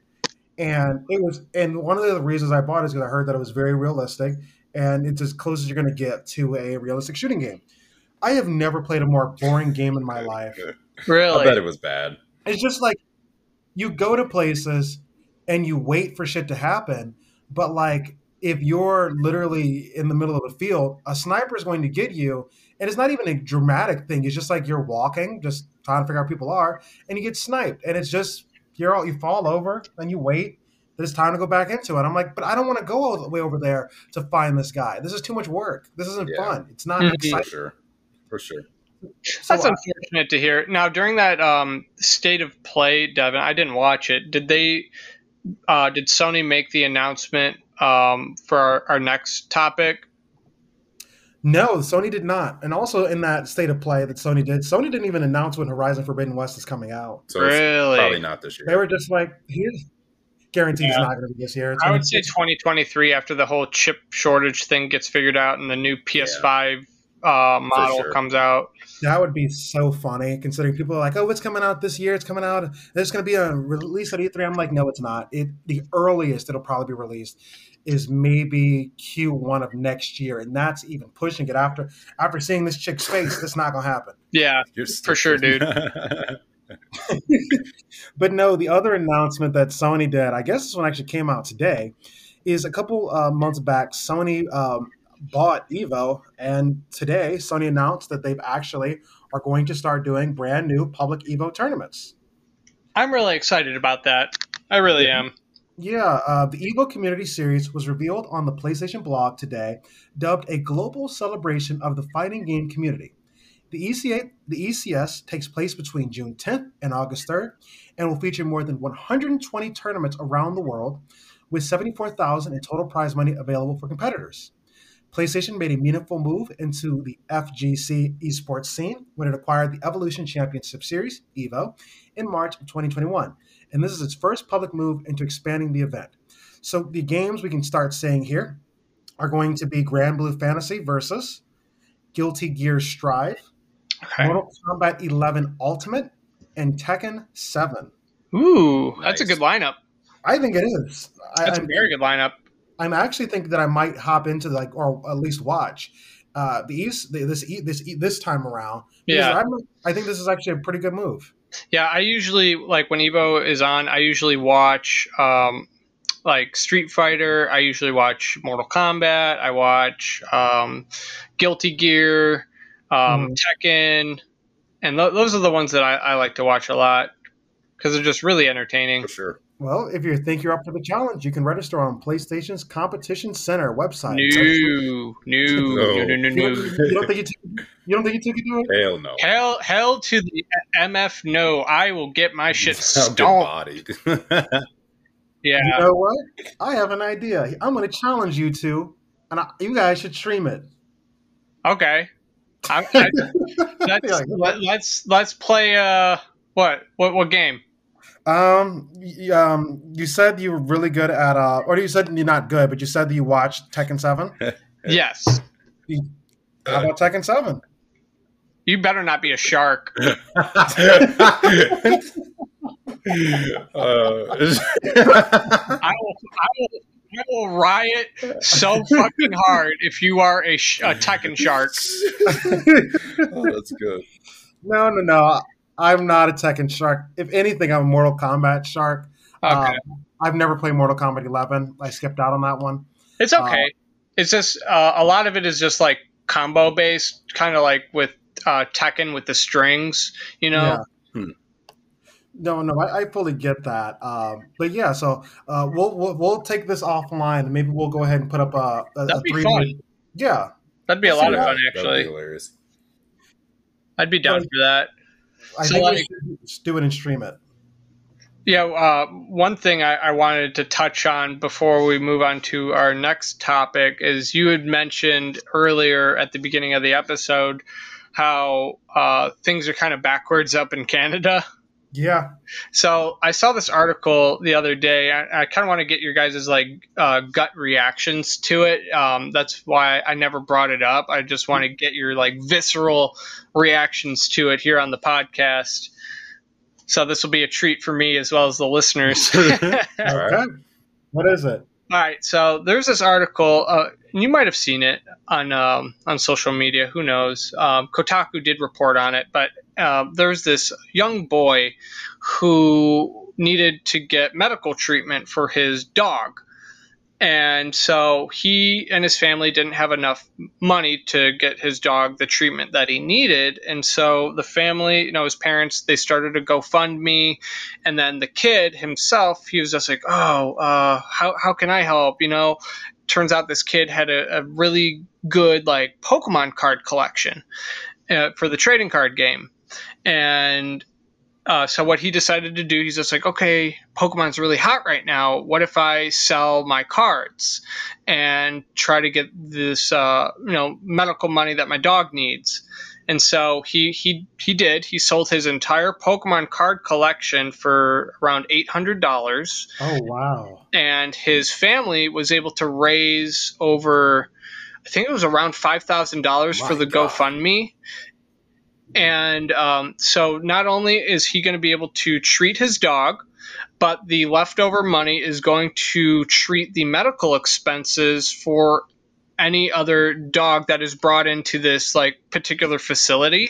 and it was and one of the reasons I bought it is because I heard that it was very realistic and it's as close as you're going to get to a realistic shooting game. I have never played a more boring game in my (laughs) life. Really? I bet it was bad. It's just like you go to places and you wait for shit to happen, but like if you're literally in the middle of a field, a sniper is going to get you, and it's not even a dramatic thing. It's just like you're walking, just trying to figure out where people are, and you get sniped, and it's just you're all you fall over, and you wait. Then it's time to go back into it. I'm like, but I don't want to go all the way over there to find this guy. This is too much work. This isn't Yeah. fun. It's not Mhm. For exciting. sure, for sure. So That's I- unfortunate to hear. Now, during that um, state of play, Devin, I didn't watch it. Did they? Uh, did Sony make the announcement um, for our, our next topic? No, Sony did not. And also in that state of play that Sony did, Sony didn't even announce when Horizon Forbidden West is coming out. So really? probably not this year. They were just like, here's guaranteed it's not going to be this year. It's I gonna would say be- 2023 after the whole chip shortage thing gets figured out and the new PS5 uh, model sure. comes out. that would be so funny considering people are like, oh, it's coming out this year. It's coming out. There's going to be a release at E3. I'm like, no, it's not. It The earliest it'll probably be released is maybe Q1 of next year. And that's even pushing it after after seeing this chick's face. That's not going to happen. Yeah, You're For sure, dude. (laughs) But no, the other announcement that Sony did, I guess this one actually came out today, is a couple uh, months back, Sony um, bought Evo, and today Sony announced that they've actually are going to start doing brand new public Evo tournaments. I'm really excited about that. I really am. Yeah, uh, the Evo Community Series was revealed on the PlayStation blog today, dubbed a global celebration of the fighting game community. The, ECA, the ECS takes place between June 10th and August 3rd and will feature more than 120 tournaments around the world, with 74,000 in total prize money available for competitors. PlayStation made a meaningful move into the FGC esports scene when it acquired the Evolution Championship Series, EVO, in March of 2021 and this is its first public move into expanding the event. So the games we can start saying here are going to be Granblue Fantasy versus Guilty Gear Strive, Okay. Mortal Kombat 11 Ultimate, and Tekken 7. Ooh, that's a good lineup. I think it is. I, That's a I'm, very good lineup. I'm actually thinking that I might hop into like, or at least watch uh, the East the, this E- this E- this time around. Yeah. I'm, I think this is actually a pretty good move. Yeah, I usually like when Evo is on. I usually watch um, like Street Fighter. I usually watch Mortal Kombat. I watch um, Guilty Gear, um, Tekken, and th- those are the ones that I, I like to watch a lot because they're just really entertaining. for sure. Well, if you think you're up for the challenge, you can register on PlayStation's Competition Center website. No, (laughs) no, no, no, no, You no. don't, you don't think you two, you don't think you two do it? Hell no. Hell, hell to the MF no! I will get my shit (laughs) I'll stomped. (laughs) Yeah, You know what? I have an idea. I'm going to challenge you two, and I, you guys should stream it. okay. I, I, let's, let, let's let's play. Uh, what what what game? Um, um, you said you were really good at, uh, or you said you're not good, but you said that you watched Tekken Seven. (laughs) Yes. How about Tekken Seven? You better not be a shark. (laughs) Uh, (laughs) I will, I will, I will riot so fucking hard if you are a, sh- a Tekken shark. oh, that's good. No, no, no. I'm not a Tekken shark. If anything, I'm a Mortal Kombat shark. Okay. Um, I've never played Mortal Kombat 11. I skipped out on that one. It's okay. it's just uh, a lot of it is just like combo based, kind of like with uh, Tekken with the strings. You know, Yeah. Hmm. No, no, I, I fully get that. Um, but yeah, so uh, we'll, we'll we'll take this offline, and maybe we'll go ahead and put up a, a, That'd a be three. fun. Yeah, that'd be a lot of Yeah. fun. That would be Actually, hilarious. I'd be down for that. I So, think like- we should do it and stream it. Yeah, uh, one thing I, I wanted to touch on before we move on to our next topic is you had mentioned earlier at the beginning of the episode how uh, things are kind of backwards up in Canada. Yeah, So I saw this article the other day. I, I kind of want to get your guys' like uh, gut reactions to it. Um, that's why I never brought it up. I just want to get your like visceral reactions to it here on the podcast. So this will be a treat for me as well as the listeners. (laughs) All okay. right. What is it? All right, so there's this article. Uh, and you might have seen it on um, on social media. Who knows? Um, Kotaku did report on it, but uh, there's this young boy who needed to get medical treatment for his dog, and so he and his family didn't have enough money to get his dog the treatment that he needed, and so the family, you know, his parents, they started a GoFundMe. And then the kid himself he was just like oh uh, how, how can i help? You know turns out this kid had a, a really good like pokemon card collection uh, for the trading card game. And uh, so what he decided to do he's just like okay pokemon's really hot right now what if i sell my cards and try to get this uh, you know medical money that my dog needs and so he he he did. He sold his entire Pokemon card collection for around eight hundred dollars, Oh wow! and his family was able to raise over, I think it was around five thousand dollars for the God. GoFundMe. And um, so not only is he going to be able to treat his dog, but the leftover money is going to treat the medical expenses for any other dog that is brought into this like particular facility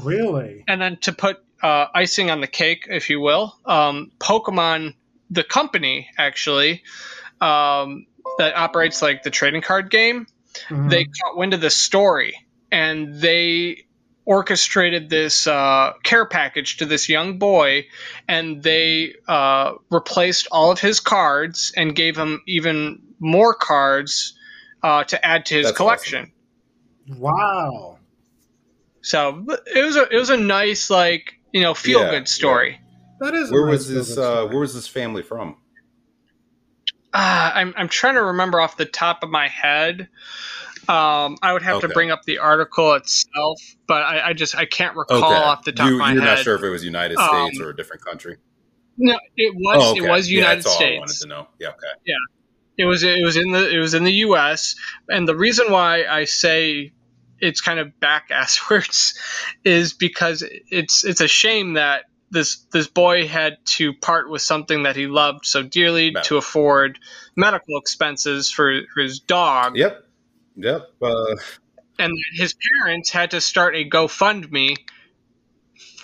Really? and then to put uh, icing on the cake, if you will, um, Pokemon, the company actually um, that operates like the trading card game, Mhm. they caught wind of this story and they orchestrated this uh, care package to this young boy, and they uh, replaced all of his cards and gave him even more cards uh, to add to his That's collection. wow. So it was a it was a nice like you know feel Yeah, good story. That is. a Where nice was this? Uh, where was this family from? Uh, I'm I'm trying to remember off the top of my head. Um, I would have to bring up the article itself, but I, I just I can't recall Okay, off the top you, of my you're head. not sure if it was United Um, States or a different country. No, it was Oh, okay. it was Yeah, United that's all I States. wanted to know. Yeah, okay. Yeah. It was it was in the it was in the U.S. and the reason why I say it's kind of back asswards (laughs) is because it's it's a shame that this this boy had to part with something that he loved so dearly Yeah. to afford medical expenses for his dog, Yep. Yep. Uh, and his parents had to start a GoFundMe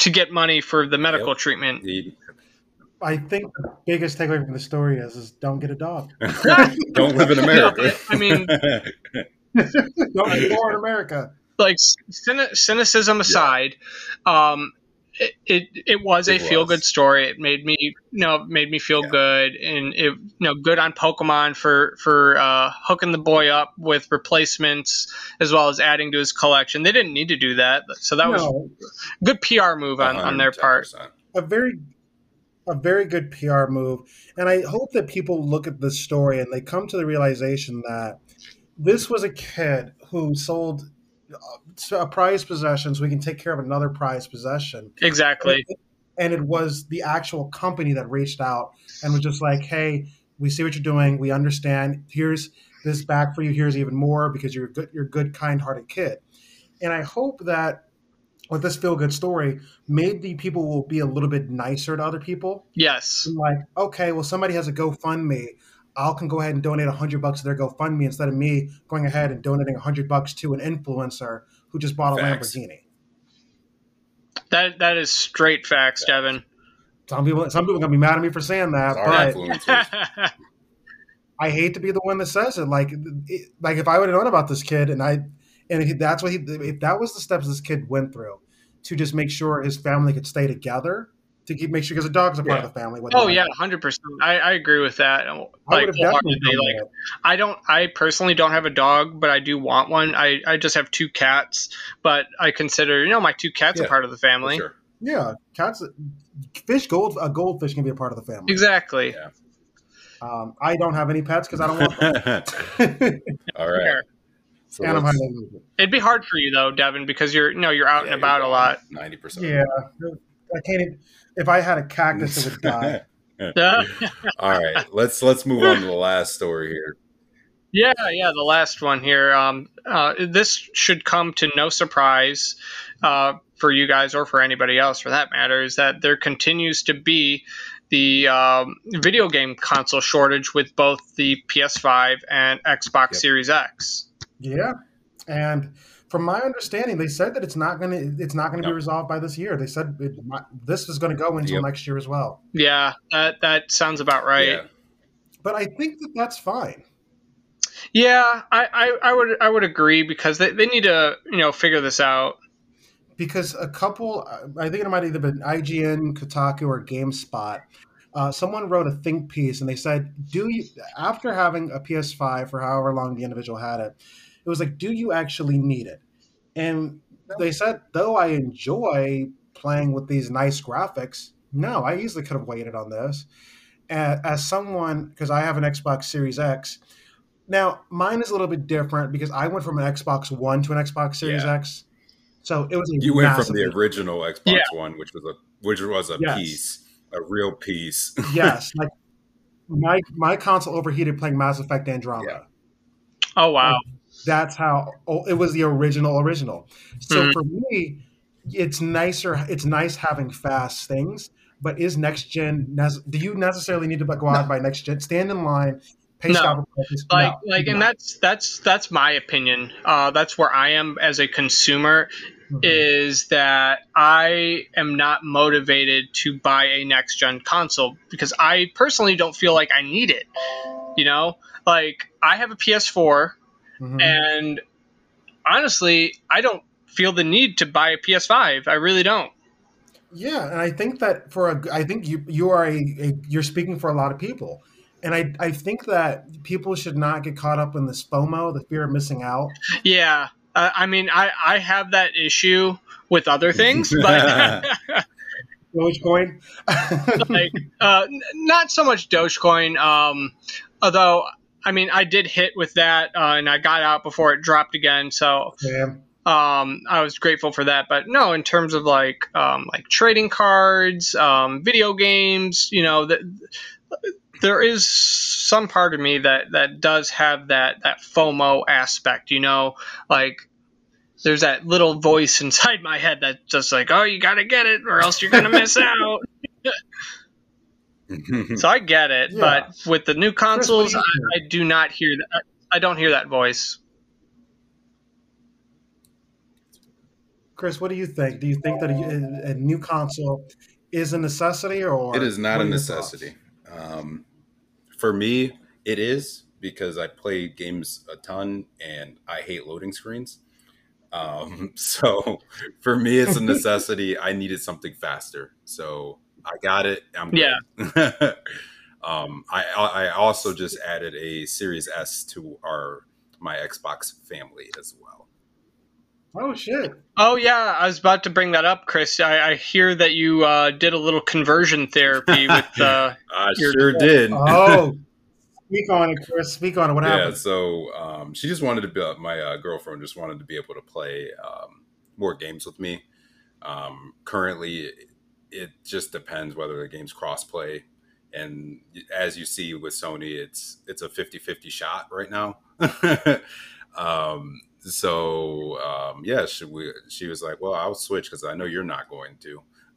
to get money for the medical Yep. treatment. he- I think the biggest takeaway from the story is, is don't get a dog. (laughs) don't live in (laughs) America. but, I mean- (laughs) don't live in America. like cynicism aside, um, it, it it was a feel good story. It made me you know made me feel Yeah. good, and it you know good on Pokemon for for uh, hooking the boy up with replacements as well as adding to his collection. They didn't need to do that, so that was No, good PR move on, on their part. a very a very good PR move. And I hope that people look at this story and they come to the realization that this was a kid who sold uh, a prized possession so we can take care of another prized possession. Exactly. And it was the actual company that reached out and was just like, hey, we see what you're doing. We understand. Here's this back for you. Here's even more because you're a good, you're a good, kind hearted kid. And I hope that with this feel good story, maybe people will be a little bit nicer to other people Yes. Like, okay, well, somebody has a GoFundMe. I'll can go ahead and donate a hundred bucks to their GoFundMe instead of me going ahead and donating a hundred bucks to an influencer who just bought a Facts. Lamborghini. That that is straight facts, Devin. Some people, some people are gonna be mad at me for saying that, Sorry, but. (laughs) I hate to be the one that says it. Like, it, like if I would have known about this kid, and I, and if that's what he, if that was the steps this kid went through to just make sure his family could stay together, to keep make sure because the dog's a part Yeah. of the family. oh yeah, hundred percent. I, I agree with that. I Like, have definitely like. I don't. I personally don't have a dog, but I do want one. I, I just have two cats, but I consider you know my two cats Yeah, a part of the family. sure. Yeah, cats, fish, gold, a goldfish can be a part of the family. Exactly. Yeah. Um, I don't have any pets because I don't want them, (laughs) All right. Fair. So and I'm let's- highly allergic. It'd be hard for you though, Devin, because you're you know you're out and about a lot. Ninety percent. Yeah, I can't. Even, if I had a cactus, it would die. (laughs) All right, let's let's move on to the last story here. Yeah, yeah, the last one here. Um, uh, this should come to no surprise uh, for you guys or for anybody else, for that matter, is that there continues to be the um, video game console shortage with both the PS5 and Xbox Yep. Series X. Yeah, and from my understanding, they said that it's not going to it's not going to No. be resolved by this year. They said it, might- this is going to go until Yep. next year as well. Yeah, that that sounds about right. Yeah. But I think that that's fine. Yeah, I, I, I would I would agree because they, they need to you know figure this out. because a couple i think it might either been ign kotaku or gamespot uh, someone wrote a think piece and they said do you after having a ps5 for however long the individual had it it was like do you actually need it and they said though i enjoy playing with these nice graphics no i easily could have waited on this as, as someone because i have an xbox series x now mine is a little bit different because i went from an xbox one to an xbox series Yeah. x so it was a You went from the original Xbox Yeah. One, which was a which was a Yes. piece, a real piece. (laughs) yes, like my my console overheated playing Mass Effect Andromeda. Oh wow, That's how oh, it was the original original. So Mhm. for me, it's nicer. It's nice having fast things, but is next gen? Do you necessarily need to go out and buy next gen? Stand in line, pay No. like No, like no. and that's that's that's my opinion uh that's where i am as a consumer Mhm. is that i am not motivated to buy a next gen console because i personally don't feel like i need it you know like i have a ps4 Mhm. and honestly i don't feel the need to buy a ps5 i really don't Yeah, and I think that for a, I think you you are a, a you're speaking for a lot of people, and I I think that people should not get caught up in this FOMO, the fear of missing out. yeah uh, i mean i i have that issue with other things (laughs) but (laughs) Dogecoin. like uh, not so much Dogecoin. Um, although I mean, I did hit with that, uh, and I got out before it dropped again. So yeah. um, I was grateful for that. But no, in terms of like um, like trading cards, um, video games, you know, that there is some part of me that that does have that that FOMO aspect. You know, like. There's that little voice (laughs) inside my head that's just like, oh, you gotta get it, or else you're gonna miss (laughs) out. (laughs) (laughs) So I get it, Yeah. but with the new consoles, I, do I do not hear that. I don't hear that voice. Chris, what do you think? Do you think that a, a new console is a necessity, or it is not a are your thoughts? necessity. Um, for me, it is because I play games a ton and I hate loading screens. Um, (laughs) so for me, it's a (laughs) necessity. I needed something faster, so I got it. I'm Yeah. (laughs) um, I I also just added a Series S to our my Xbox family as well. Oh shit! Oh yeah, I was about to bring that up, Chris. I, I hear that you uh, did a little conversion therapy (laughs) with. Uh, I You're- sure did. Oh, speak on it, Chris. Speak on it. What yeah happened? Yeah, so um, she just wanted to be my uh, girlfriend just wanted to be able to play um, more games with me um, currently it just depends whether the game's crossplay and as you see with sony it's it's a 50-50 shot right now (laughs) um, so um, yeah she, we, she was like well i'll switch because i know you're not going to (laughs)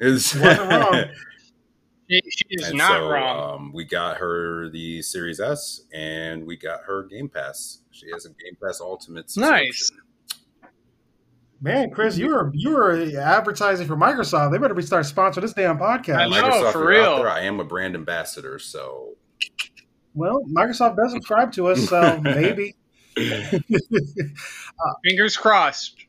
it's, Wasn't wrong. (laughs) She, she is not so, wrong. Um, we got her the Series S, and we got her Game Pass. She has a Game Pass Ultimate. Nice. Subscription. Man, Chris, you were you were advertising for Microsoft. They better be start sponsoring this damn I podcast. know. Microsoft, for real. there. I am a brand ambassador, so Well, Microsoft does subscribe to us, so (laughs) maybe. (laughs) Fingers crossed.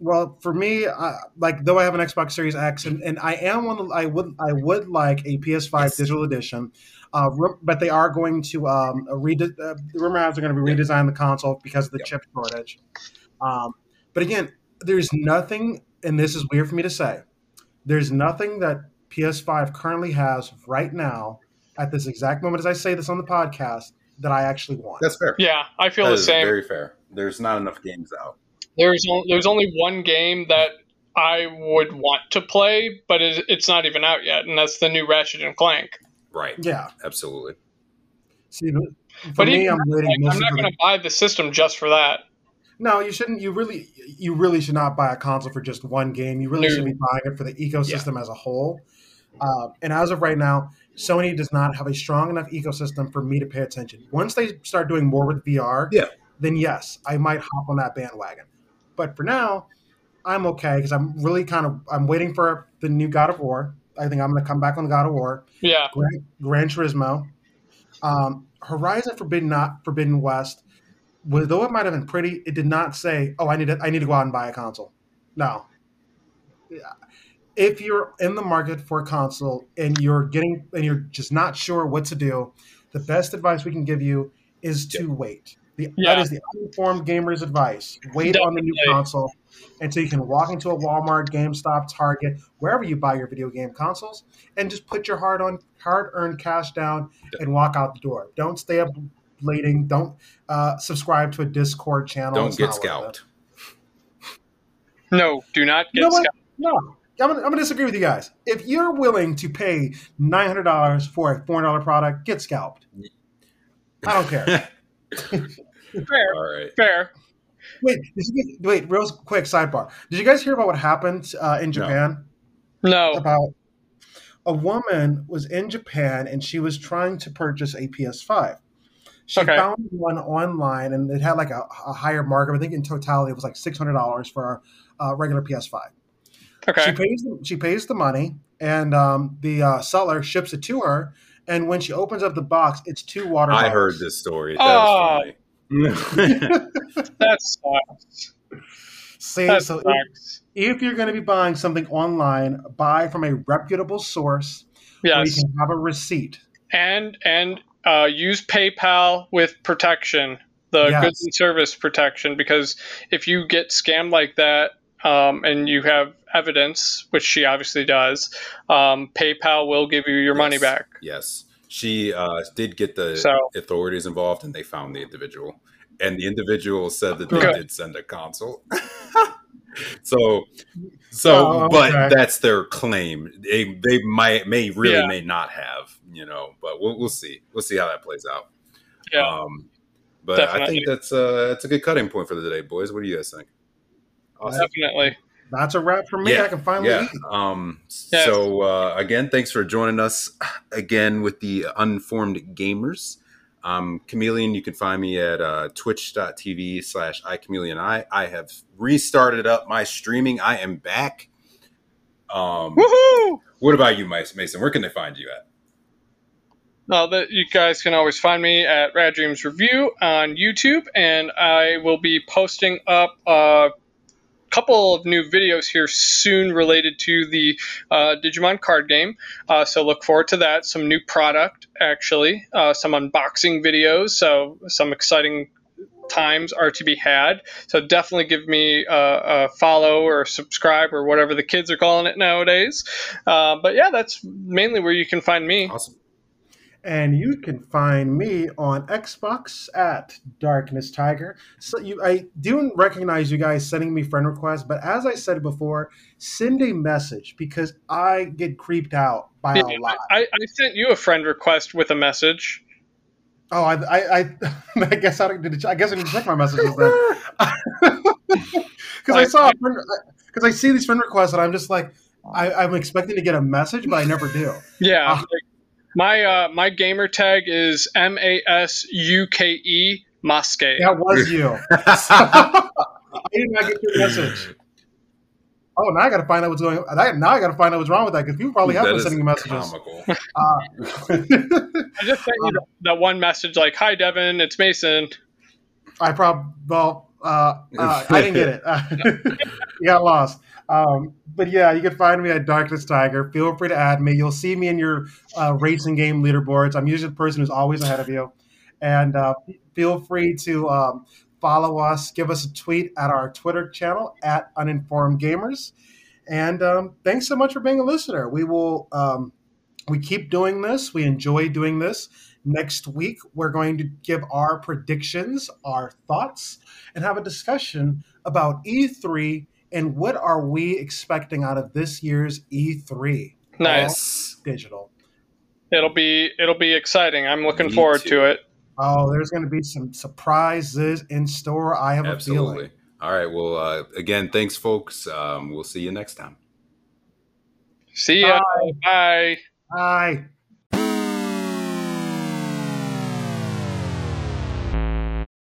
well, for me, uh, like though I have an Xbox Series X, and, and I am one. Of, I would I would like a PS5 Yes. digital edition, uh, ru- but they are going to um, a rede- uh, the rumor has they're going to be redesign the console because of the Yep. chip shortage. Um, but again, there's nothing, and this is weird for me to say. There's nothing that PS5 currently has right now at this exact moment as I say this on the podcast that I actually want. that's fair. Yeah, I feel That the same. very fair. There's not enough games out. There's o- there's only one game that I would want to play, but it- it's not even out yet, and that's the new Ratchet and Clank. Right. yeah. Absolutely. See, for But me, even I'm waiting. Like, I'm not going to buy the system just for that. No, you shouldn't. You really, you really should not buy a console for just one game. You really should be buying it for the ecosystem as a whole. Uh, and as of right now, Sony does not have a strong enough ecosystem for me to pay attention. Once they start doing more with VR, Yeah. then yes, I might hop on that bandwagon. But for now, I'm okay because I'm really kind of I'm waiting for the new God of War. I think I'm going to come back on God of War. Yeah, Gran, Gran Turismo, um, Horizon Forbidden not Forbidden West. Though it might have been pretty, it did not say, "Oh, I need to, I need to go out and buy a console." No. If you're in the market for a console and you're getting and you're just not sure what to do, the best advice we can give you is to wait. The, Yeah. That is the uninformed gamer's advice. Wait on the new console until you can walk into a Walmart, GameStop, Target, wherever you buy your video game consoles, and just put your hard on hard earned cash down and walk out the door. Don't stay up blading. Don't uh, subscribe to a Discord channel. Don't It's get not worth it. scalped. no, do not You get know scalped. No, I'm gonna, I'm gonna disagree with you guys. If you're willing to pay nine hundred dollars for a four dollar product, get scalped. I don't care. (laughs) Fair, All right. fair. wait, did you get, wait, real quick sidebar. Did you guys hear about what happened uh, in Japan? No, About a woman was in Japan and she was trying to purchase a PS5. She Okay. found one online and it had like a, a higher markup. I think in totality it was like six hundred dollars for a uh, regular PS5. Okay. She pays she pays the money, and um, the uh, seller ships it to her. And when she opens up the box, it's two water. bottles. I bottles. heard this story. That Oh. was. (laughs) That sucks. See, That so if, sucks. if you're going to be buying something online, buy from a reputable source where you can have a receipt. and and uh, use PayPal with protection, the Yes. goods and service protection, because if you get scammed like that. Um, and you have evidence, which she obviously does. Um, PayPal will give you your money back. Yes, she uh, did get the So- authorities involved, and they found the individual. And the individual said that they Good. did send a console. (laughs) (laughs) so, so, Oh, but okay. that's their claim. They they might may really Yeah. may not have, you know. But we'll we'll see. We'll see how that plays out. Yeah. Um, but I think that's uh that's a good cutting point for the day, boys. What do you guys think? Awesome. Definitely. That's a wrap for me. Yeah, I can finally yeah. eat. Um, Yes. So uh, again, thanks for joining us again with the Unformed Gamers. Um, Chameleon, you can find me at uh, twitch.tv slash iChameleonI. I I have restarted up my streaming. I am back. Um, Woohoo! what about you, Mason? Mason? Where can they find you at? Uh, that you guys can always find me at Rad Dreams Review on YouTube, and I will be posting up a couple of new videos here soon related to the uh, Digimon card game. Uh, so look forward to that. Some new product, actually, uh, some unboxing videos. So some exciting times are to be had. So definitely give me a, a follow or subscribe or whatever the kids are calling it nowadays. Uh, but yeah, that's mainly where you can find me. Awesome. And you can find me on Xbox at Darkness Tiger. So you, I do recognize you guys sending me friend requests, but as I said before, send a message because I get creeped out by Yeah, a lot. I, I sent you a friend request with a message. Oh, I, I, I, (laughs) I guess I didn't. I guess I didn't check my messages then, (laughs) because I saw because I see these friend requests and I'm just like, I, am expecting to get a message, but I never do. Yeah. Uh, my uh, my gamer tag is M A S U K E Masuke. That was you. (laughs) I did not get your message. Oh, now I got to find out what's going. on. Now I got to find out what's wrong with that because people probably have that been sending messages. Uh, (laughs) (laughs) I just sent you that one message like, "Hi, Devin, it's Mason." I probably well, uh, uh, I didn't get it. you got lost. Um, but yeah, you can find me at Darkness Tiger. Feel free to add me. You'll see me in your uh, racing game leaderboards. I'm usually the person who's always ahead of you. And uh, feel free to um, follow us, give us a tweet at our Twitter channel at Uninformed Gamers. And um, thanks so much for being a listener. We will um, we keep doing this. We enjoy doing this. Next week, we're going to give our predictions, our thoughts, and have a discussion about E3 and what are we expecting out of this year's E3. Nice All digital. It'll be it'll be exciting. I'm looking Me forward too. to it. Oh, there's going to be some surprises in store. I have Absolutely. a feeling. All right. Well, uh, again, thanks, folks. Um, we'll see you next time. See ya. Bye. Bye. Bye.